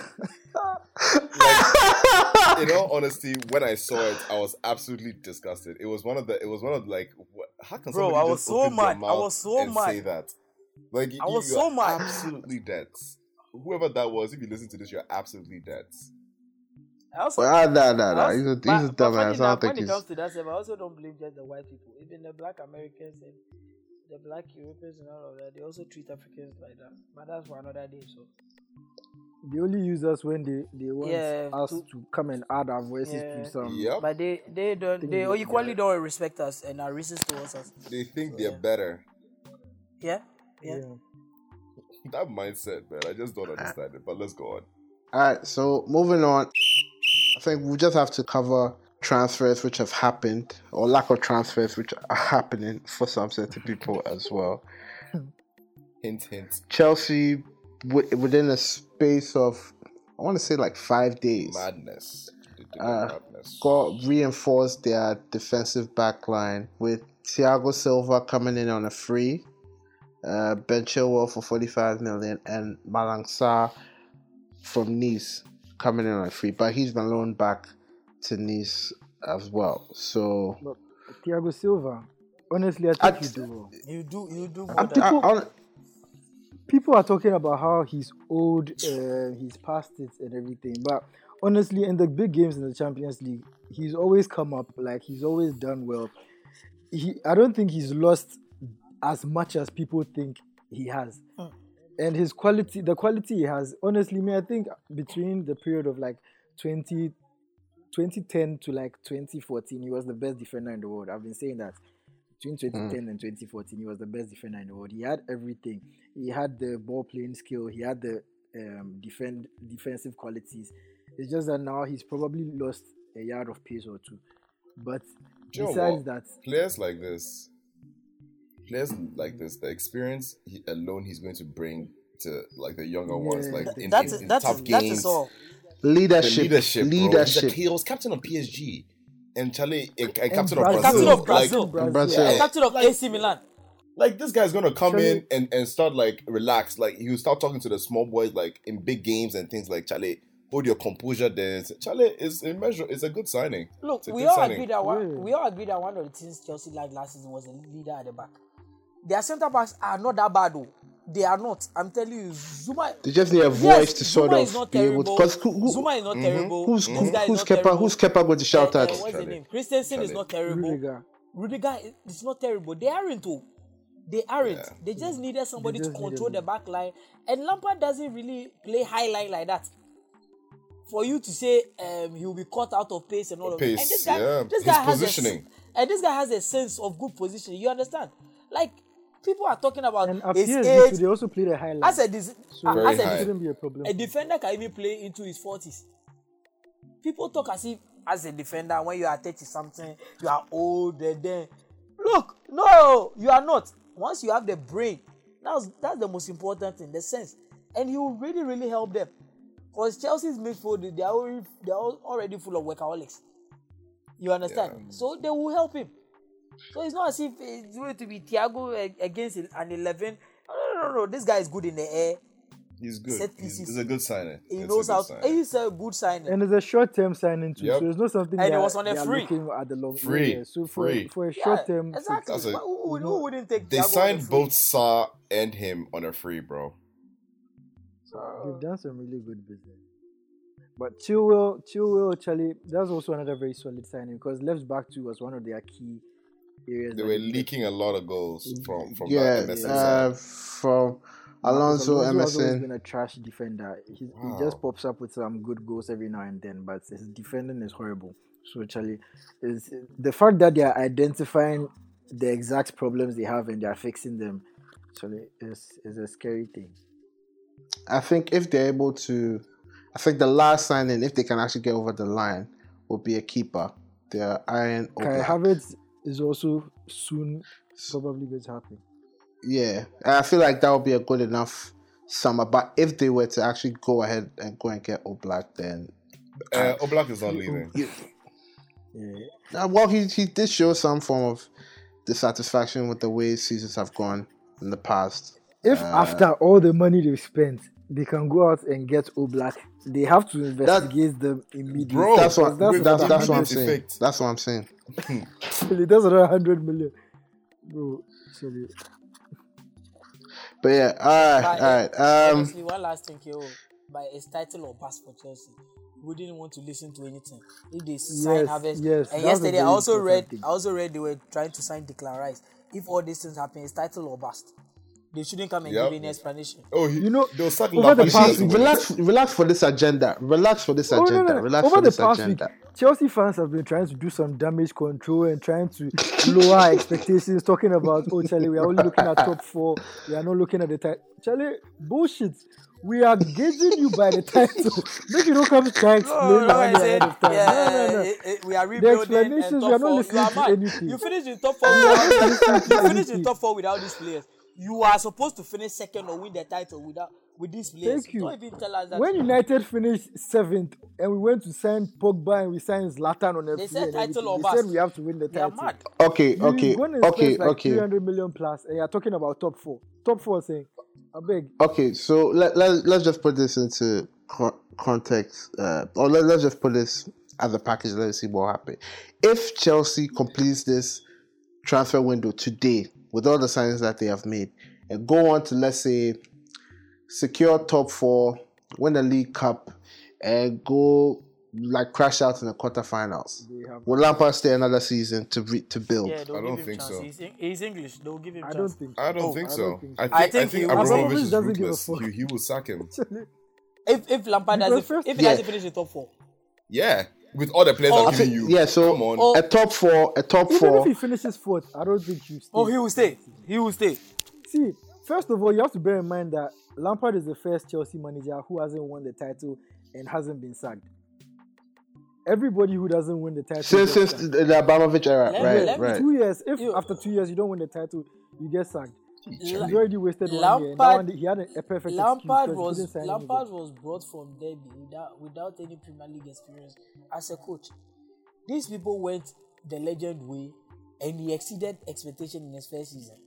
in all honesty, when I saw it, I was absolutely disgusted. It was one of the. It was one of the, like, what, how can Bro, somebody I was just so open their mad. I mouth was so and mad. Say that, like, I you- was so mad. Absolutely dead. Whoever that was, if you listen to this, you're absolutely dead. I also, Well, ah, nah, nah, I nah. also- He's a, but- he's a but funny dumbass. I don't think when it comes to that, stuff, I also don't believe just the white people. Even the black Americans and the black Europeans and all of that, they also treat Africans like that. But that's for another day. So They only use us when they, they want Yeah, us to- to, come and add our voices Yeah. to some. Yep. But they they don't they equally don't respect us and are racist towards us. They think they're better. Yeah, yeah. Yeah. That mindset, man. I just don't understand it. But let's go on. All right, so moving on. I think we just have to cover transfers which have happened, or lack of transfers which are happening for some certain people as well. Hint, hint. Chelsea, wi- within a space of, I want to say like five days, Madness. Uh, madness. got reinforced their defensive back line with Thiago Silva coming in on a free, uh, Ben Chilwell for 45 million, and Malang Sarr from Nice coming in on a free. But he's been loaned back to Nice as well. So But Thiago Silva, honestly, I think I- you do. You do you do more I, than I, I, people are talking about how he's old, uh, he's past it and everything. But honestly, in the big games in the Champions League, he's always come up. Like he's always done well. He, I don't think he's lost as much as people think he has. And his quality, the quality he has, honestly, me, I think between the period of like 20, 2010 to like 2014, he was the best defender in the world. I've been saying that between 2010 and 2014, he was the best defender in the world. He had everything. He had the ball playing skill. He had the um, defend defensive qualities. It's just that now he's probably lost a yard of pace or two. But you besides that, players like this, players like this, the experience he, alone he's going to bring to like the younger ones, Yeah. like in, that's in, in that's tough that games. Is. The leadership, leadership, bro. leadership. He's he was captain of PSG, and Charlie, eh, eh, a, a captain Brazil. of Brazil. Captain of Like, Brazil. Brazil. Yeah. Captain of AC Milan. like this guy's gonna come Charlie- in and, and start like relax. Like he will start talking to the small boys like in big games and things like Charlie, hold your composure there. Charlie is a measure it's a good signing. Look, we all signing. agree that one, Yeah. we all agree that one of the things Chelsea liked last season was a leader at the back. Their centre backs are not that bad though. They are not. I'm telling you, Zouma. They just need a voice Yes, to sort Zouma of not be able to. Because who, who, Zouma is not terrible. who's This who, guy is who's not Kepa? terrible. Who's Kepa going to shout Uh, uh, at? what's the name? Christensen is not terrible. Rudiger. Rudiger is not terrible. They aren't too. They aren't. Yeah. They just needed somebody just to control the back line. And Lampard doesn't really play high line like that. For you to say um, he'll be caught out of pace and all of that. And this guy, yeah. this His guy has positioning. A, and this guy has a sense of good positioning. You understand? Like people are talking about And his age. too, they also played a high line. As a, dis- Very as a, high. shouldn't be a problem. a defender can even play into his forties. People talk as if as a defender when you are thirty something you are old and then look no you are not. Once you have the brain, that's that's the most important thing, the sense, and he will really really help them. Because Chelsea's midfield they are already they are already full of workaholics. You understand? So they will help him. So it's not as if it's going to be Thiago eh, against an eleven. No, no, no, no. This guy is good in the air. He's good. Set He's, pieces. he's a good signing. He It's knows how. signing. He's a good signing. and it's a short term signing too, Yep. so it's not something And it was on a free. looking at the long Free. yeah, So for Free. for a Yeah, short term, exactly. A- But who, would- who wouldn't take? They Thiago signed both Sarr and him on a free, bro. So they've done some really good business. But Chilwell, Chilwell, Charlie, that's also another very solid signing because left back too was one of their key areas. They were leaking a lot of goals from from Yeah, that Emerson uh, side. from Because Alonso, has always Emerson. been a trash defender. He, he just pops up with some good goals every now and then, but his defending is horrible. So, Charlie, is the fact that they are identifying the exact problems they have and they are fixing them, Charlie, is is a scary thing. I think if they're able to, I think the last signing, if they can actually get over the line, will be a keeper. They're Iron Kai Oblak. Havertz is also soon probably going to happen. Yeah, I feel like that would be a good enough summer. But if they were to actually go ahead and go and get Oblak, then Uh, Oblak is not leaving. Yeah. uh, well, he he did show some form of dissatisfaction with the way seasons have gone in the past. If Uh, after all the money they've spent, they can go out and get Oblak, they have to investigate them immediately. Bro, That's what That's that's, what that's, I'm what I'm saying. saying. Effect. That's what I'm saying. Actually, that's another hundred million, bro. Sorry. But yeah, all right, But, all right. Um, honestly, one last thing, Kay O. By his title or pass for Chelsea, we didn't want to listen to anything. If they sign Yes, Havertz, yes, and yesterday I also read, thing. I also read they were trying to sign Declan Rice. If all these things happen, it's title or bust. They shouldn't come and Yep. give any explanation. Oh, he, You know, they'll sack over the past he doesn't week- win. Relax, relax for this agenda. Relax for this Oh, no, agenda. no. Relax Over for the this past agenda. week, Chelsea fans have been trying to do some damage control and trying to lower our expectations, talking about, oh, Charlie, we are only looking at top four. We are not looking at the title. Charlie, bullshit. We are gauging you by the title. Make you don't come to try and explain No, no, that I one ahead of time. yeah, no, no, no. eh, eh, we are rebuilding. explanations, and we top are not four. listening you are to anything. You finished in top four. We are not without- listening to you finished in top four without these players. You are supposed to finish second or win the title without with this players. Thank you. Don't even tell us that. When United finished seventh and we went to sign Pogba and we signed Zlatan on a They free said title everything, or they said we have to win the they are title. mad. Okay, You okay, go and okay, spend like okay, 300 million plus and you're talking about top four. Top four saying, I beg. okay. So let let let's just put this into context, uh, or let, let's just put this as a package. Let's see what happens. If Chelsea completes this transfer window today with all the signings that they have made, and go on to let's say secure top four, win the League Cup, and go like crash out in the quarterfinals. Will Lampard stay another season to re- to build? Yeah, they'll I don't think chance. so. He's, he's English. They'll give him I chance. don't think I don't Oh, think I so. don't think I think I I think think he. Abramovich Abramovich is doesn't give a ruthless. fuck. He, he will sack him. If if Lampard doesn't first- if he Yeah. doesn't finish in top four, Yeah, with all the players Oh, I'm I giving you. yeah, so come on. Oh, a top four, a top Even four. if he finishes fourth, I don't think you stay. oh he will stay. He will stay. See, first of all, you have to bear in mind that Lampard is the first Chelsea manager who hasn't won the title and hasn't been sacked. Everybody who doesn't win the title since since the, the Abramovich era, Let- right, me right. two years. If You- after two years you don't win the title, you get sacked. He's La- already wasted one year. Lampard- That one, he had a, a perfect Lampard excuse was Lampard anybody. was brought from Derby without without any Premier League experience as a coach. These people went the legend way, and he exceeded expectation in his first season.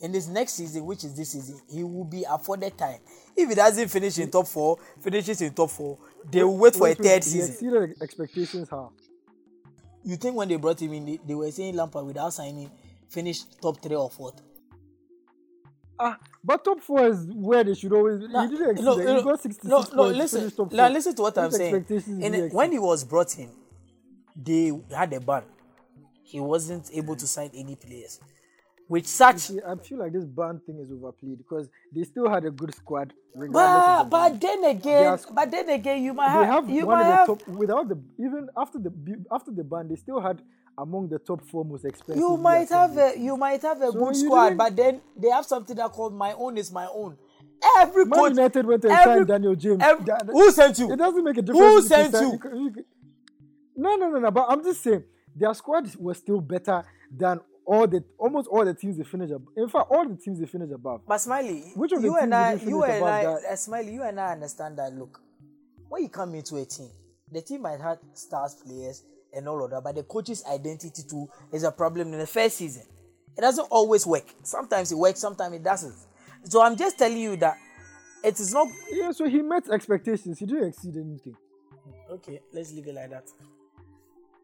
In his next season, which is this season, he will be afforded time. If he doesn't finish in top four, finishes in top four, they will wait for a Wait, wait, third he season. exceeded expectations. How? You think when they brought him in, they, they were saying Lampard without signing finished top three or fourth? Ah, but top four is where they should always. Nah, didn't exceed. no, no, got 66 no, no, listen, now listen to what I'm saying. In did he it- when he was brought in, they had a ban. He wasn't able to sign any players, which such. See, I feel like this band thing is overplayed because they still had a good squad. But the but then again, but then again, you might have, have you one might of have top without the even after the after the ban they still had among the top four most expensive. you might have a you might have a So good squad, didn't- but then they have something that called my own is my own. Every Man coach, United went and every- signed Daniel James. every- that- who sent you? It doesn't make a difference. Who if you sent sign- you? you no, no, no, no. But I'm just saying their squad was still better than all the almost all the teams they finished. Ab- in fact, all the teams they finished above. But Smyly, Which of the you and teams I, you you and I, that? uh, Smyly, you and I understand that. Look, when you come into a team, the team might have stars players and all of that, but the coach's identity too is a problem in the first season. It doesn't always work. Sometimes it works, sometimes it doesn't. So I'm just telling you that it is not Yeah, so he met expectations. He didn't exceed anything. okay. Let's leave it like that.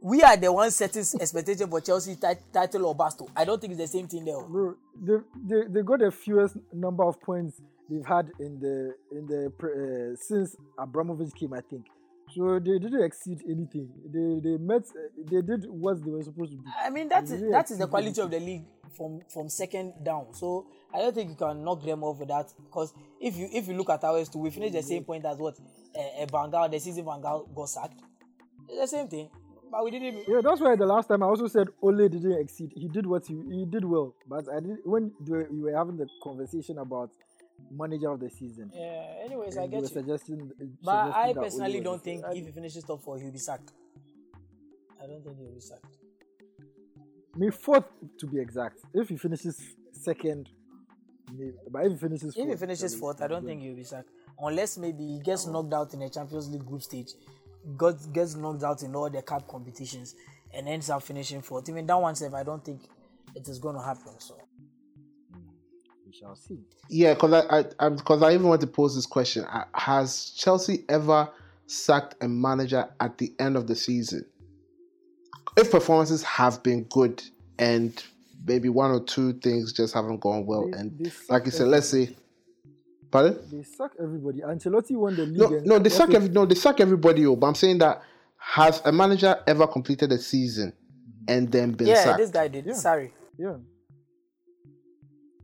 We are the ones setting expectation for Chelsea tit- title or bust. I don't think it's the same thing there. Bro, they, they, they got the fewest number of points they've had in the in the uh, since Abramovich came, I think. So they didn't exceed anything. They they met. They did what they were supposed to do. I mean that is that is the quality of the league from from second down. So I don't think you can knock them off with that because if you if you look at ours too, we finished the same point as what uh, uh, Van Gaal the season Van Gaal got sacked. It's the same thing, but we didn't. Yeah, that's why the last time I also said Ole didn't exceed. He did what he he did well, but I did when you were having the conversation about manager of the season. Yeah. Anyways, and I get you. Uh, suggesting, But suggesting I personally don't think I- if he finishes top four, he'll be sacked. I don't think he'll be sacked. me fourth to be exact. If he finishes second, maybe, but if he finishes If he finishes fourth, I don't think he'll be sacked. Unless maybe he gets knocked out in the Champions League group stage, got, gets knocked out in all the cup competitions, and ends up finishing fourth. Even that one, self, I don't think it is going to happen. So shall see. Yeah, because I, I, I, because I even want to pose this question: Uh, Has Chelsea ever sacked a manager at the end of the season? If performances have been good and maybe one or two things just haven't gone well, They- and they like you suck said, let's say, pardon? They suck everybody. Ancelotti won the league. No, no, they suck every, no, they suck everybody. Oh, but I'm saying that has a manager ever completed a season and then been yeah, sacked? this guy did. Yeah. Sorry. Yeah.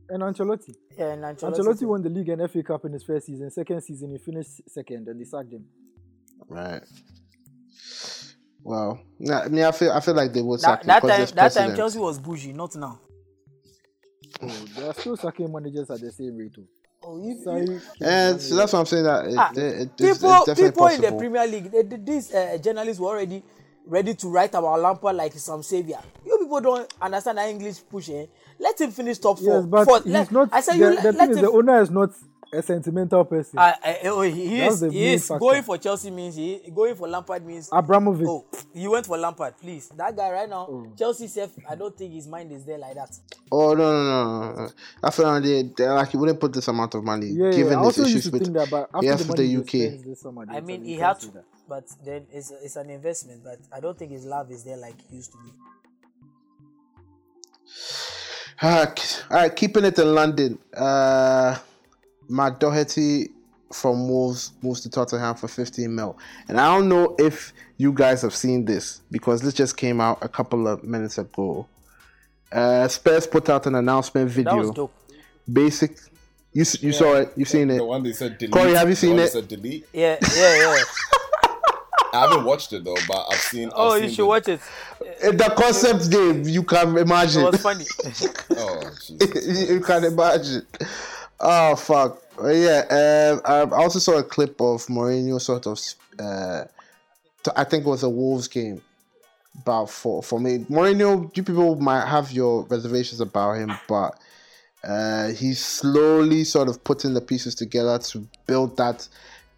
And Ancelotti. Yeah, and Ancelotti. Ancelotti won the league and FA Cup in his first season. Second season, he finished second, and they sacked him. Right. Well, nah, I mean, I feel I feel like they would That, sack him that because time, there's that time precedent. Chelsea was bougie, not now. Oh, they are still sacking managers at the same rate. too. Oh, you, Sorry, you- And so that's what I'm saying. That it, Ah, it, it, people, it's definitely people in the. Premier League, they, they- these uh, journalists were already ready to write about Lampard like some savior. You people don't understand that English push. Eh? Let him finish top four. Yes, but Fourth. he's Let- not. I said the, you the let, thing let is, him. the owner is not a sentimental person. Uh, uh, oh, he That's is. He is going for Chelsea means he going for Lampard means. Abramovich. Oh, he went for Lampard. Please, that guy right now, Oh. Chelsea self. I don't think his mind is there like that. Oh no no no! no, no. I feel like they, they like he wouldn't put this amount of money yeah, yeah. given I his also used issues to with that, but after yes, the money the UK. summer, I mean, he you had to, that. but then it's it's an investment. But I don't think his love is there like he used to be. Ah, k- all right, keeping it in London. Uh, Matt Doherty from Wolves moves to Tottenham for 15 mil. And I don't know if you guys have seen this because this just came out a couple of minutes ago. Uh, Spurs put out an announcement That was video. dope. Basic. You s- you saw it. You've seen it. The one they said delete. Corey, have you the seen one they it? Said delete. Yeah, yeah, yeah. I haven't watched it though, but I've seen. I've oh, seen you should the- watch it. Uh, The concept game, you can imagine. It imagine. was funny. Oh, Jesus. you can imagine. Oh fuck! Yeah, um, I also saw a clip of Mourinho sort of. Uh, t- I think it was a Wolves game. About for for me, Mourinho. You people might have your reservations about him, but uh, he's slowly sort of putting the pieces together to build that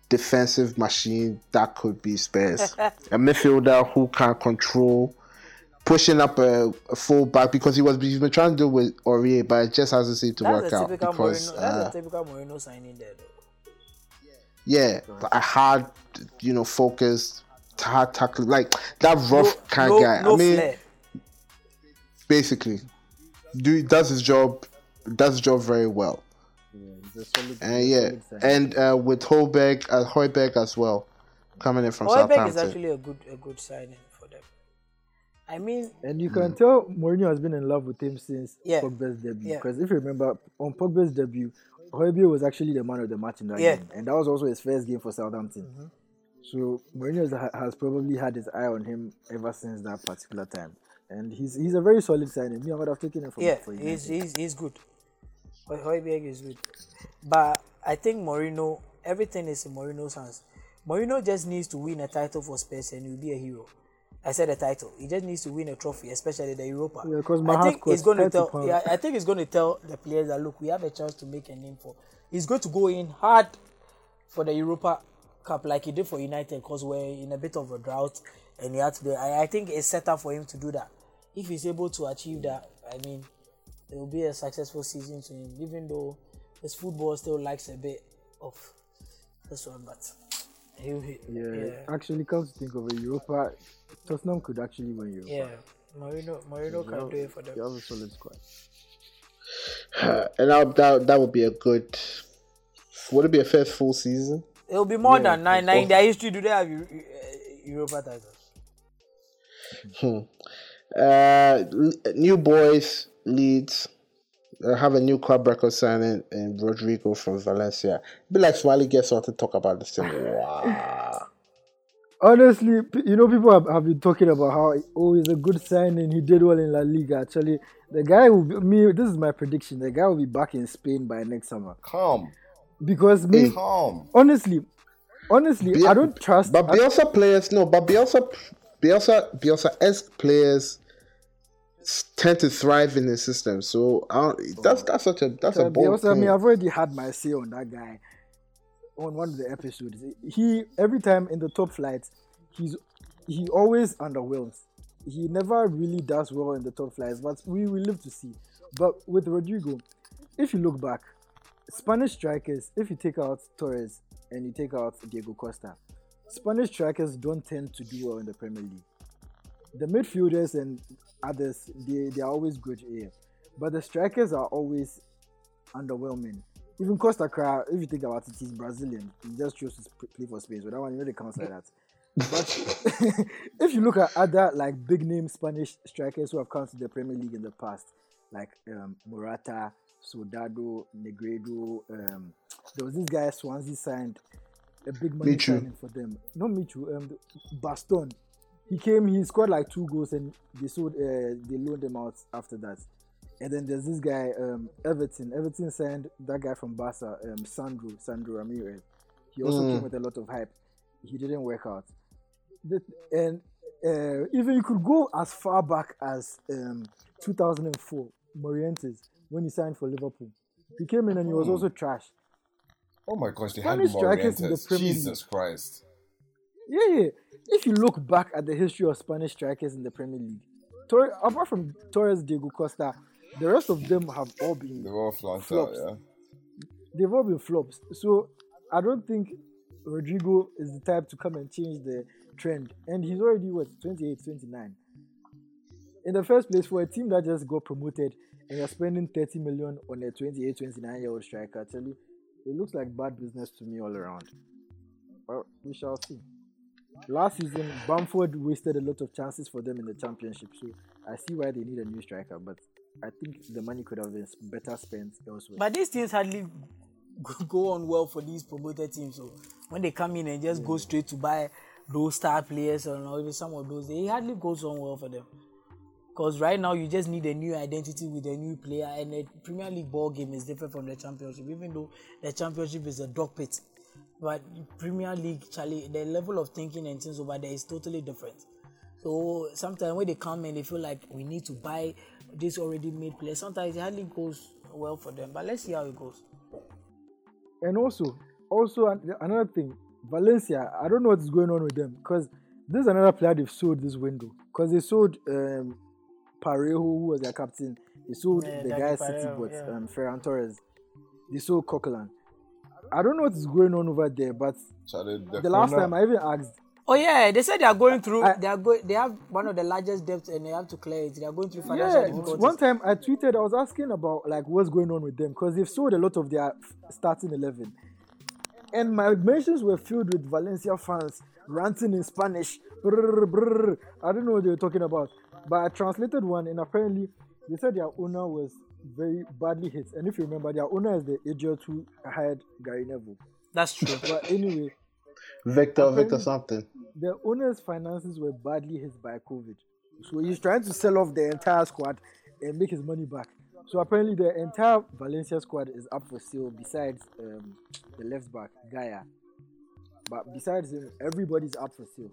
defensive machine that could be Spurs. a midfielder who can control pushing up a, a full back because he was he's been trying to do with Aurier, but it just hasn't seemed to That's work out because Mourinho. uh, That's a typical Mourinho signing there. Though. yeah, a hard, you know, focused, hard tackle, like that rough kind no, of guy. No I mean, basically, do does his job, does his job very well. Yeah, solid, And yeah, and uh, with Højbjerg, uh, Højbjerg as well, coming in from Højbjerg is actually a good a good signing for them. I mean, And you can tell Mourinho has been in love with him since Yeah. Pogba's debut. Yeah. Because if you remember, on Pogba's debut, Højbjerg was actually the man of the match in that Yeah. game, and that was also his first game for Southampton. So Mourinho has, has probably had his eye on him ever since that particular time, and he's he's a very solid signing. Me, I would have taken him for yeah, for he's, he's he's good. Hoi- Højbjerg is good, but I think Mourinho. Everything is in Mourinho's hands. Mourinho just needs to win a title for Spurs and he'll be a hero. I said a title. He just needs to win a trophy, especially the Europa. Yeah, 'cause I think he's cost going to tell. pounds. Yeah, I think he's going to tell the players that look, we have a chance to make a name for. He's going to go in hard for the Europa Cup like he did for United because we're in a bit of a drought and he had to do. I, I think it's set up for him to do that. If he's able to achieve that, I mean, it will be a successful season to him. Even though his football still likes a bit of this one, but he, he yeah, yeah, actually, come to think of it, Europa, Tottenham could actually win Europa. yeah. Mourinho, Mourinho They can have- do it for them. They have a solid squad. and that, that that would be a good. Would it be a first full season? It will be more Yeah, than nine. Nine in their history, do they have Eu- Eu- uh, Europa titles? Hmm. Uh, new boys Leeds uh, have a new club record signing in Rodrigo from Valencia. Be like Swally gets on to talk about this thing. Wow. Honestly, you know, people have, have been talking about how oh, he's a good signing. He did well in La Liga. Actually, the guy will be, me. This is my prediction. The guy will be back in Spain by next summer Calm, because me, calm. honestly, honestly, Bia- I don't trust. But I- Bielsa players, no, but Bielsa, Bielsa, Bielsa esque players s- tend to thrive in the system. So I don't, that's that's such a that's a bold Bielsa, I mean. I've already had my say on that guy on one of the episodes. He every time in the top flight, he's he always underwhelms. He never really does well in the top flights, but we will live to see. But with Rodrigo, if you look back, Spanish strikers, if you take out Torres and you take out Diego Costa, Spanish strikers don't tend to do well in the Premier League. The midfielders and others, they, they are always good here. But the strikers are always underwhelming. Even Costa Cra, if you think about it, he's Brazilian. He just chose to play for Spain. So that one, you know, they counts like that. But if you look at other like big name Spanish strikers who have come to the Premier League in the past, like um, Morata, Soldado, Negredo. Um, there was this guy Swansea signed a big money signing for them. Not Michu, um, Baston. He came, he scored like two goals, and they sold, uh, they loaned him out after that. And then there's this guy, um, Everton. Everton signed that guy from Barca, um, Sandro, Sandro Ramirez. He also Mm. came with a lot of hype. He didn't work out. And uh, even you could go as far back as um, 2004, Morientes, when he signed for Liverpool. He came in and he was Hmm. also trash. Oh my gosh, they Spanish had strikers in the Morientes. Jesus Christ. Yeah, yeah. If you look back at the history of Spanish strikers in the Premier League, Tor- apart from Torres, Diego Costa, the rest of them have all been They were all flanked out, Flops. yeah. they've all been flops. So I don't think Rodrigo is the type to come and change the trend. And he's already what 28, 29. In the first place, for a team that just got promoted and you're spending 30 million on a 28, 29 year old striker, I tell you, it looks like bad business to me all around. Well, we shall see. Last season, Bamford wasted a lot of chances for them in the championship, so I see why they need a new striker, but I think the money could have been better spent elsewhere. But these things hardly go- on well for these promoted teams. So when they come in and just go straight to buy those star players or even some of those, it hardly goes on well for them. Because right now you just need a new identity with a new player, and the Premier League ball game is different from the Championship. Even though the Championship is a dog pit, but Premier League, Charlie, the level of thinking and things over there is totally different. So sometimes when they come and they feel like we need to buy this already made player, sometimes it hardly goes well for them. But let's see how it goes. And also, also another thing, Valencia. I don't know what's going on with them because this is another player they've sold this window. Because they sold um, Parejo, who was their captain. They sold Yeah, the guy City but yeah. um, Ferran Torres. They sold Coquelin. I don't know what's going on over there, but Charlie, the last corner- time I even asked, Oh yeah, they said they are going through. I- they are going. They have one of the largest debts, and they have to clear it. They are going through financial yeah, difficulties. one time I tweeted, I was asking about like what's going on with them because they've sold a lot of their starting eleven, and my mentions were filled with Valencia fans ranting in Spanish. Brrr, brrr. I don't know what they were talking about, but I translated one, and apparently they said their owner was very badly hit. And if you remember, their owner is the idiot who hired Gary Neville. That's true. But anyway, Victor, Victor something. the owner's finances were badly hit by COVID. So he's trying to sell off the entire squad and make his money back. So apparently the entire Valencia squad is up for sale besides um, the left back, Gayà. But besides him, everybody's up for sale.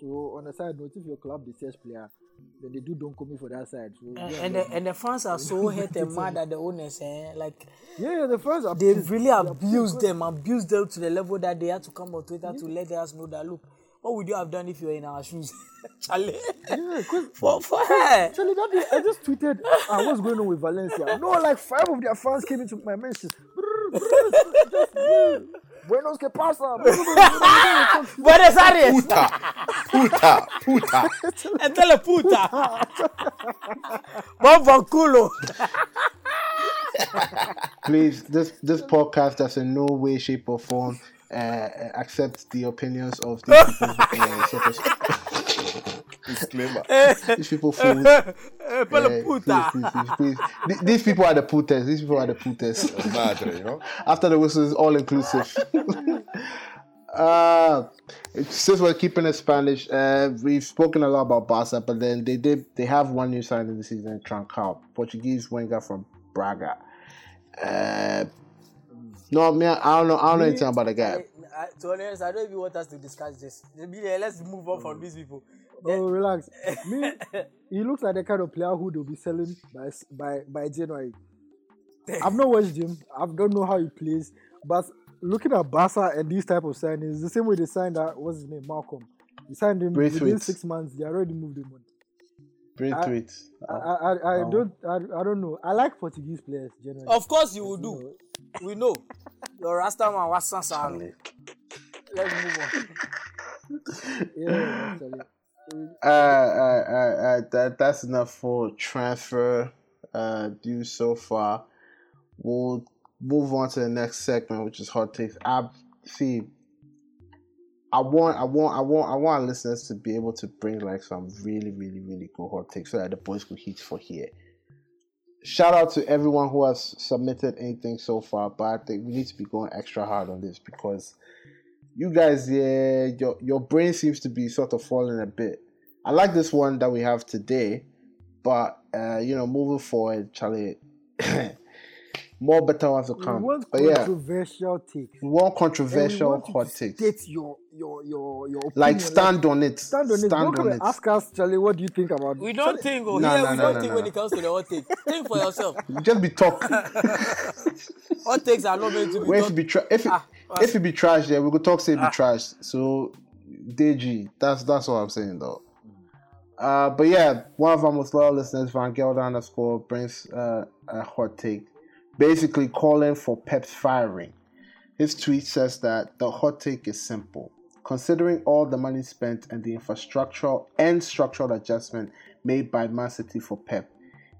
So on the side note, if your club the sales player, then they do don't come in for that side. So and, yeah, and the and the fans are so hurt and mad at the owners. Eh? Like yeah, yeah, the first are they really abused them, abused them to the level that they had to come on Twitter to let us know that look, what would you have done if you were in our shoes, Charlie? Yeah, for for her. Actually, that day, I just tweeted, ah, what's going on with Valencia? No, like five of their fans came into my mentions. Brr, brr, just, brr. Buenos que pasa? Buenos Aires, Puta! Puta! Puta! entele puta. Bon van culo. Please, this this podcast does in no way, shape, or form uh, accept the opinions of these people. Uh, sort of, Disclaimer. these people fools. Eh, pele puta. please, please, please, please. These people are the puters. These people are the puters. Madre, you know? After the whistle is all inclusive. uh, since we're keeping it Spanish, uh, we've spoken a lot about Barca, but then they did they have one new signing this season, Trincão, Portuguese winger from Braga. Uh, no, man, I don't know. I don't know anything about the guy. I, to be honest, I don't even want us to discuss this. Eh, Let's move on from these people. Oh, relax. Me, he looks like the kind of player who they'll be selling by by by January. I've not watched him. I don't know how he plays, but looking at Barca and these type of signings, the same way they signed that what's his name, Malcom. They signed him within six months. They already moved him on. Great I- tweet. I, I, I don't I, I don't know. I like Portuguese players generally. Of course, you will do. We know. Your Rasta man was Sansan. Let's move on. Yeah, actually. Uh, uh, that that's enough for transfer uh news so far. We'll move on to the next segment, which is hot takes. I see. I want, I want, I want, I want listeners to be able to bring like some really, really, really cool hot takes so that the boys could hit for here. shout out to everyone who has submitted anything so far, but I think we need to be going extra hard on this because you guys, yeah, your your brain seems to be sort of falling a bit. I like this one that we have today, but uh, you know, moving forward, Charlie, more better ones to come. want But yeah, controversial takes. we want And we controversial want hot takes. State your your your your opinion. Like stand on it. stand on it. Don't on it. ask us, Charlie. What do you think about? We don't think, oh, No, here no, we no, don't no, think no. when it comes to the hot take. think for yourself. Just be talk. Hot takes are not meant to be Where if talk- it be tra- if it, Ah, if it be trash, yeah, we could talk say it be trash. So DG, that's that's what I'm saying though. Uh, but yeah, one of our most loyal listeners, Van Gelder underscore, brings uh, a hot take, basically calling for Pep's firing. His tweet says that the hot take is simple. Considering all the money spent and the infrastructural and structural adjustment made by Man City for Pep,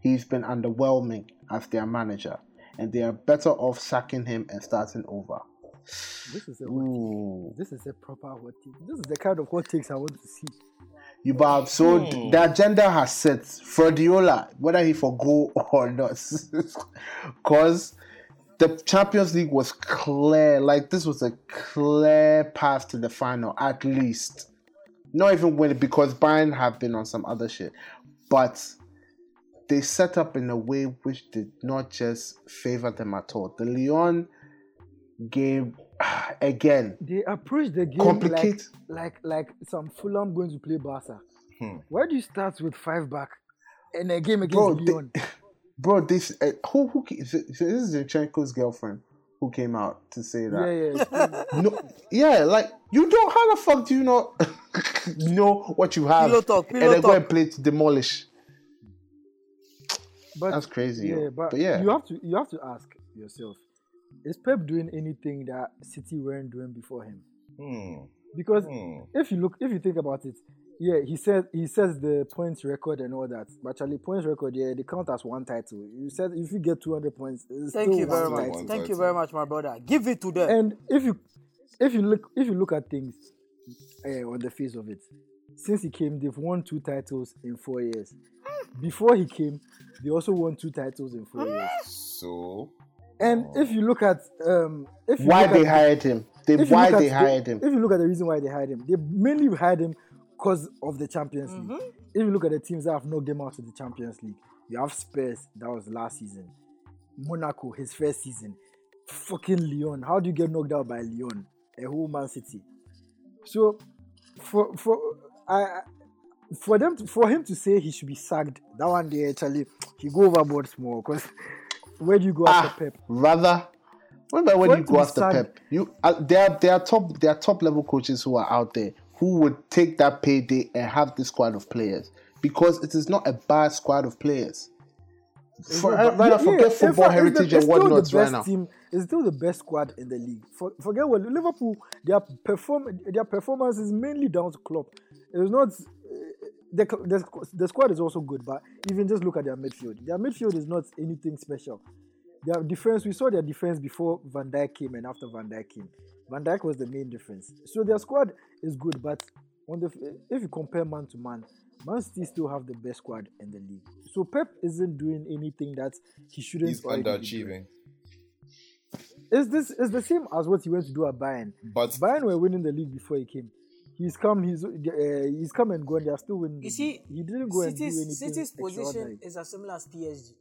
he's been underwhelming as their manager, and they are better off sacking him and starting over. This is a Ooh. this is a proper hot take. This is the kind of hot takes I want to see. You Bob, so Hmm. the agenda has set Ferdiola, whether he forgo or not. Because the Champions League was clear. Like this was a clear path to the final, at least. Not even win it because Bayern have been on some other shit. But they set up in a way which did not just favor them at all. The Lyon game again. They approach the game Complicate. like like like some Fulham going to play Barca. Hmm. Why do you start with five back in a game against Bro, Lyon? Bro, this uh, who who ca- is it- this is Zinchenko's girlfriend who came out to say that. yeah. No, yeah, like you don't. How the fuck do you not know what you have Pillow talk, and pillow then go talk. and play to demolish? But That's crazy. yeah, yo. but, but yeah, you have to you have to ask yourself: Is Pep doing anything that City weren't doing before him? Hmm. Because Hmm. if you look, if you think about it, yeah, he said he says the points record and all that. But actually, points record, yeah, they count as one title. You said if you get two hundred points, it's Thank still you very one much. title. One Thank you very much, my brother. Give it to them. And if you if you look if you look at things uh, on the face of it, since he came, they've won two titles in four years. Before he came, they also won two titles in four years. So And if you look at um, if you why they at, hired him? They if you why look at they the- hired him? If you look at the reason why they hired him, they mainly hired him because of the Champions League. If you look at the teams that have knocked them out of the Champions League, you have Spurs, that was last season. Monaco, his first season. Fucking Lyon. How do you get knocked out by Lyon? A whole Man City. So for for I I- for them to, for him to say he should be sacked, that one day actually he go overboard small because where do you go Ah, after Pep? rather. What about when you go after sacked- Pep? You uh, there are there are top there are top level coaches who are out there who would take that payday and have this squad of players because it is not a bad squad of players. For, Yeah, rather yeah, forget in football fact, heritage the, and whatnot the right best now. Team, it's still the best squad in the league. For, forget what Liverpool, their perform their performance is mainly down to Klopp. It's not uh, the, the the squad is also good, but even just look at their midfield. Their midfield is not anything special. Their defense, we saw their defense before Van Dijk came and after Van Dijk came. Van Dijk was the main difference. So their squad is good, but on the if you compare man to man, Man City still have the best squad in the league. So Pep isn't doing anything that he shouldn't. he's underachieving. Is this is the same as what he went to do at Bayern. But Bayern were winning the league before he came. He's come. He's uh, he's come and gone. They are still winning. You see, he didn't go and do City's, anything City's position is as similar as PSG.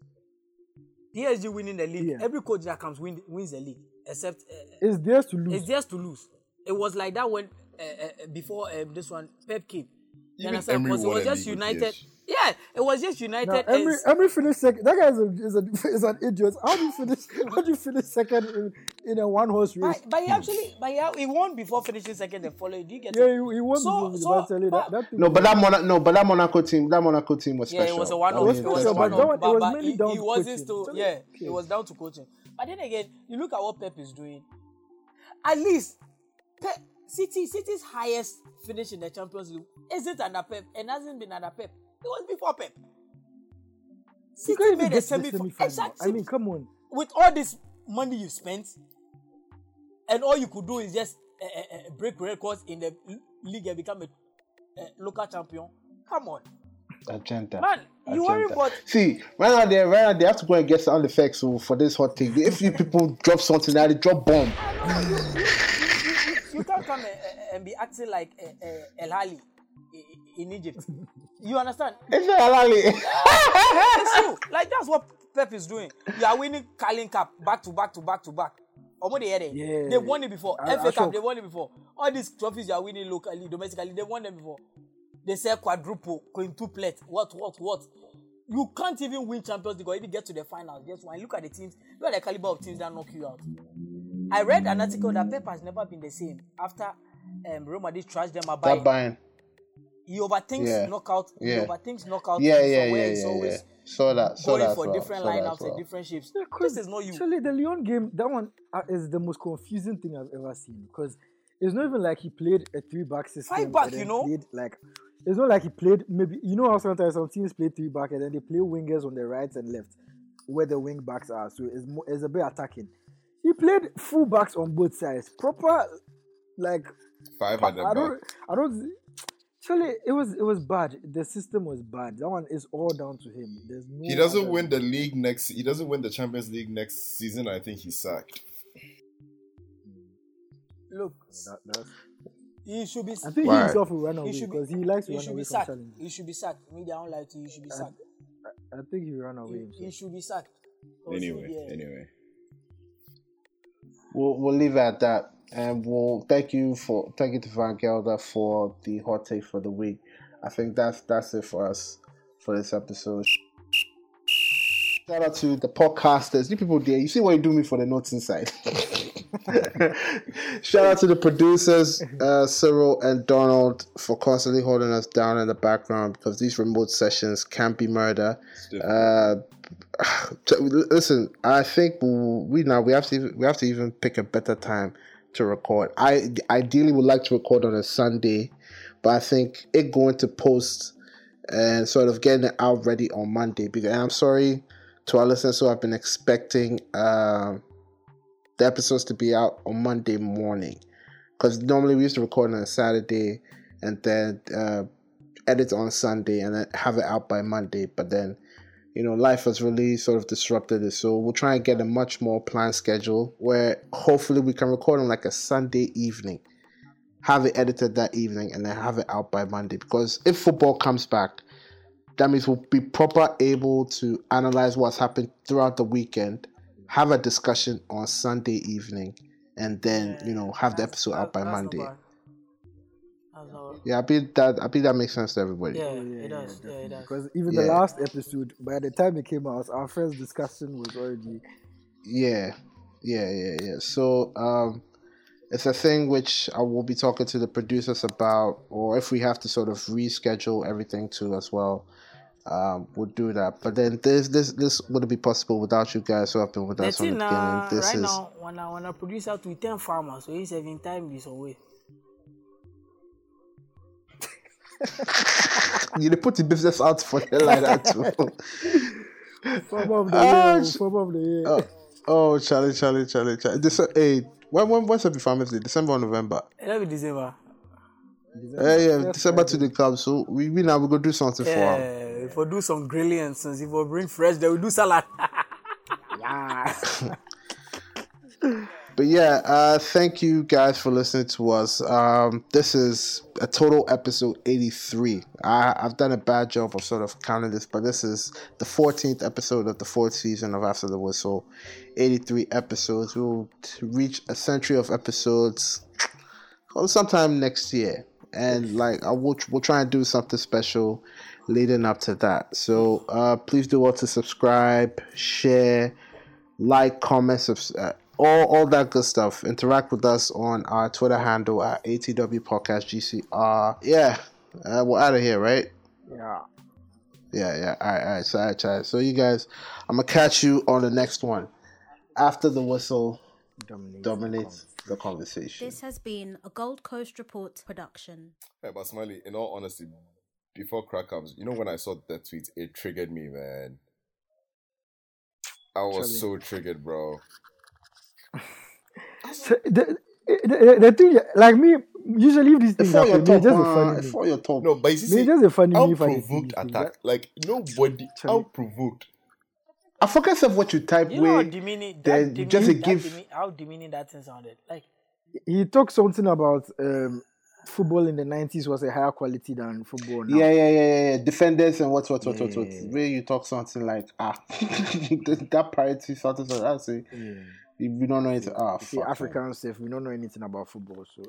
PSG winning the league. Yeah. Every coach that comes win, wins the league, except uh, It's theirs to lose. it's theirs to lose. It was like that when uh, uh, before um, this one Pep came. You Even understand? Emery Because it was just United. PSG. Yeah, it was just United. Now, Emery, Emery finished second. That guy is, a, is, a, is an idiot. How do you finish? How do you finish second in, in a one horse race? but, but he actually, but he, he won before finishing second and following. Do you get yeah, it? he, he won So- the so, so, that, that No, but that Monaco, no, but that Monaco team, that Monaco team was special. Yeah, it was a one-off. was It was special, but one-off. it was But, but mainly he, down he to wasn't coaching. still. Yeah, okay. it was down to coaching. But then again, you look at what Pep is doing. At least, Pep, City, City's highest finish in the Champions League isn't under Pep and hasn't been under Pep. It was before Pep. You City can't even made a to the semi. semi-final. Exactly. I mean, come on. with all this money you spent, and all you could do is just uh, uh, break records in the league and become a uh, local champion. Come on, agenda. man. You worry Agenda. about See, right now they right now they have to go and get sound effects so, for this hot thing. If you people drop something now, they drop bomb. you can't come and, and be acting like Al Ahly in Egypt. You understand? It's not halali. It's true. Like that's what Pep is doing. You are winning Carling Cup back to back to back to back. Omo they hear Yeah. They won it before. I- FA I Cup, they won it before. All these trophies you are winning locally, domestically, they won them before. They say quadruple, quintuplet, what, what, what. You can't even win Champions League or even get to the finals. Just one. Look at the teams. Look at the caliber of teams that knock you out. I read an article that Pep has never been the same after um, Real Madrid trashed them about Stop buying. He overthinks Yeah. knockout. Yeah. He overthinks knockout. Yeah, from yeah, yeah, yeah, he's yeah. always Saw that. Saw going that. for well. different Saw lineups well. and different shapes. Yeah, This is not you. Actually, the Lyon game, that one uh, is the most confusing thing I've ever seen because it's not even like he played a three back system. Five back, you know? Played like it's not like he played maybe you know how sometimes some teams play three back and then they play wingers on the right and left where the wing backs are. So it's more, it's a bit attacking. He played full backs on both sides, proper like Five at the I back. don't I don't. Actually, it was it was bad. The system was bad. That one is all down to him. There's no. He doesn't other- win the league next. He doesn't win the Champions League next season. I think he's sacked. Hmm. Look, That- that's- he should be. I think he Why? himself will run away He should be. because he likes to He run should away be from challenges. He should be sacked. Media don't like to you. He should be sacked. I think he ran away He, himself. he should be sacked. Anyway, yeah. anyway. We'll, we'll leave it at that. And we'll thank you for thank you to Van Gelder for the hot take for the week. I think that's that's it for us for this episode. Shout out to the podcasters, you people there. You see what you do me for the notes inside. Shout out to the producers, uh, Cyril and Donald, for constantly holding us down in the background because these remote sessions can be murder. Uh, listen, I think we now we have to we have to even pick a better time to record. I ideally would like to record on a Sunday, but I think it going to post and sort of getting it out ready on Monday. Because I'm sorry to our listeners who have been expecting um, the episodes to be out on Monday morning, because normally we used to record on a Saturday and then uh, edit on Sunday and then have it out by Monday. But then you know, life has really sort of disrupted it. So we'll try and get a much more planned schedule where hopefully we can record on like a Sunday evening, have it edited that evening, and then have it out by Monday. Because if football comes back, that means we'll be proper able to analyze what's happened throughout the weekend, have a discussion on Sunday evening, and then you know have the episode out by Monday. Bad. That's not- Yeah, I think that I think that makes sense to everybody. Yeah, Oh, it does. Yeah, it does. Because even Yeah. the last episode, by the time it came out, our first discussion was already. Yeah, yeah, yeah, yeah. So um, it's a thing which I will be talking to the producers about, or if we have to sort of reschedule everything too as well, um, we'll do that. But then this this this wouldn't be possible without you guys who have been with us from the thing beginning. now, This right is now, when I when I produce out with ten farmers, so he's having time this away. You dey put the business out for the like that too. Form of the Ah, year, sh- form of the year. oh, oh, Charlie, Charlie, Charlie, Charlie. This, hey, when when when's Happy Farmers Day? December or November? It'll be December. Yeah, yeah, Yes, December Friday. to the club. So we, we now we go do something for 'em. Yeah, if we do some grilling and since if we bring fresh, then we do salad. Yeah. But yeah, uh, thank you guys for listening to us. Um, this is a total episode 83. I, I've done a bad job of sort of counting this, but this is the 14th episode of the fourth season of After the Whistle. 83 episodes. We'll reach a century of episodes sometime next year. And like, I will, we'll try and do something special leading up to that. So uh, please do well to subscribe, share, like, comment, subs- uh, all all that good stuff. Interact with us on our Twitter handle at ATW Podcast GCR. Yeah, uh, we're out of here, right? yeah. Yeah, yeah. All right, all right. So, all right, all right. so you guys, I'm gonna catch you on the next one. After the whistle Dominates. dominates the conversation. This has been a Gold Coast Report production. Yeah, but Smyly, in all honesty, before crack comes, you know when I saw that tweet, it triggered me, man. I was Charlie. so triggered, bro. So the, the, the thing, like me, usually if these It's things for happen, your me, just a Uh, funny it's me. for your top. No, but you see, Me, it's just a funny me if I see unprovoked these things. attack. Like nobody, Charlie. unprovoked. I forget of what you type You know how with. demeaning then that you demeaning, just that give- demean- how demeaning that thing sounded. Like He talked something about um, football in the 90s was a higher quality than football now. Yeah, yeah, yeah, yeah, yeah. Defenders and what, what, what, what, what. Yeah. Where you talk something like ah, that parity something so that's it. Yeah. If you don't know it, ah, See, fuck. man. Africans, if we don't know anything about football, so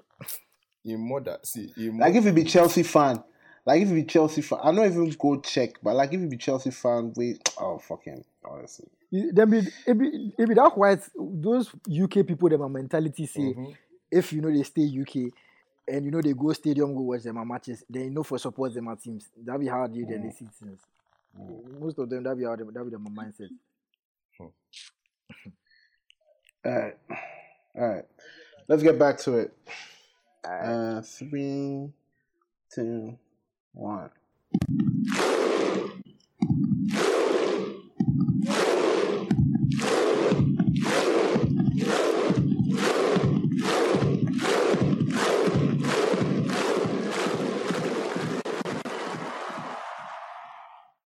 In mother, see, in Like if you be Chelsea fan, like if you be Chelsea fan, I don't even go check, but like if you be Chelsea fan, wait, oh fucking honestly. Then be it be it be that white those UK people them a mentality say Mhm. if you know they stay UK and you know they go stadium go watch them at matches then you know for support them at teams that be how they then they see things. Most of them that be how them that be them mindset. All right, all right. Let's get back to it. Uh, three, two, one.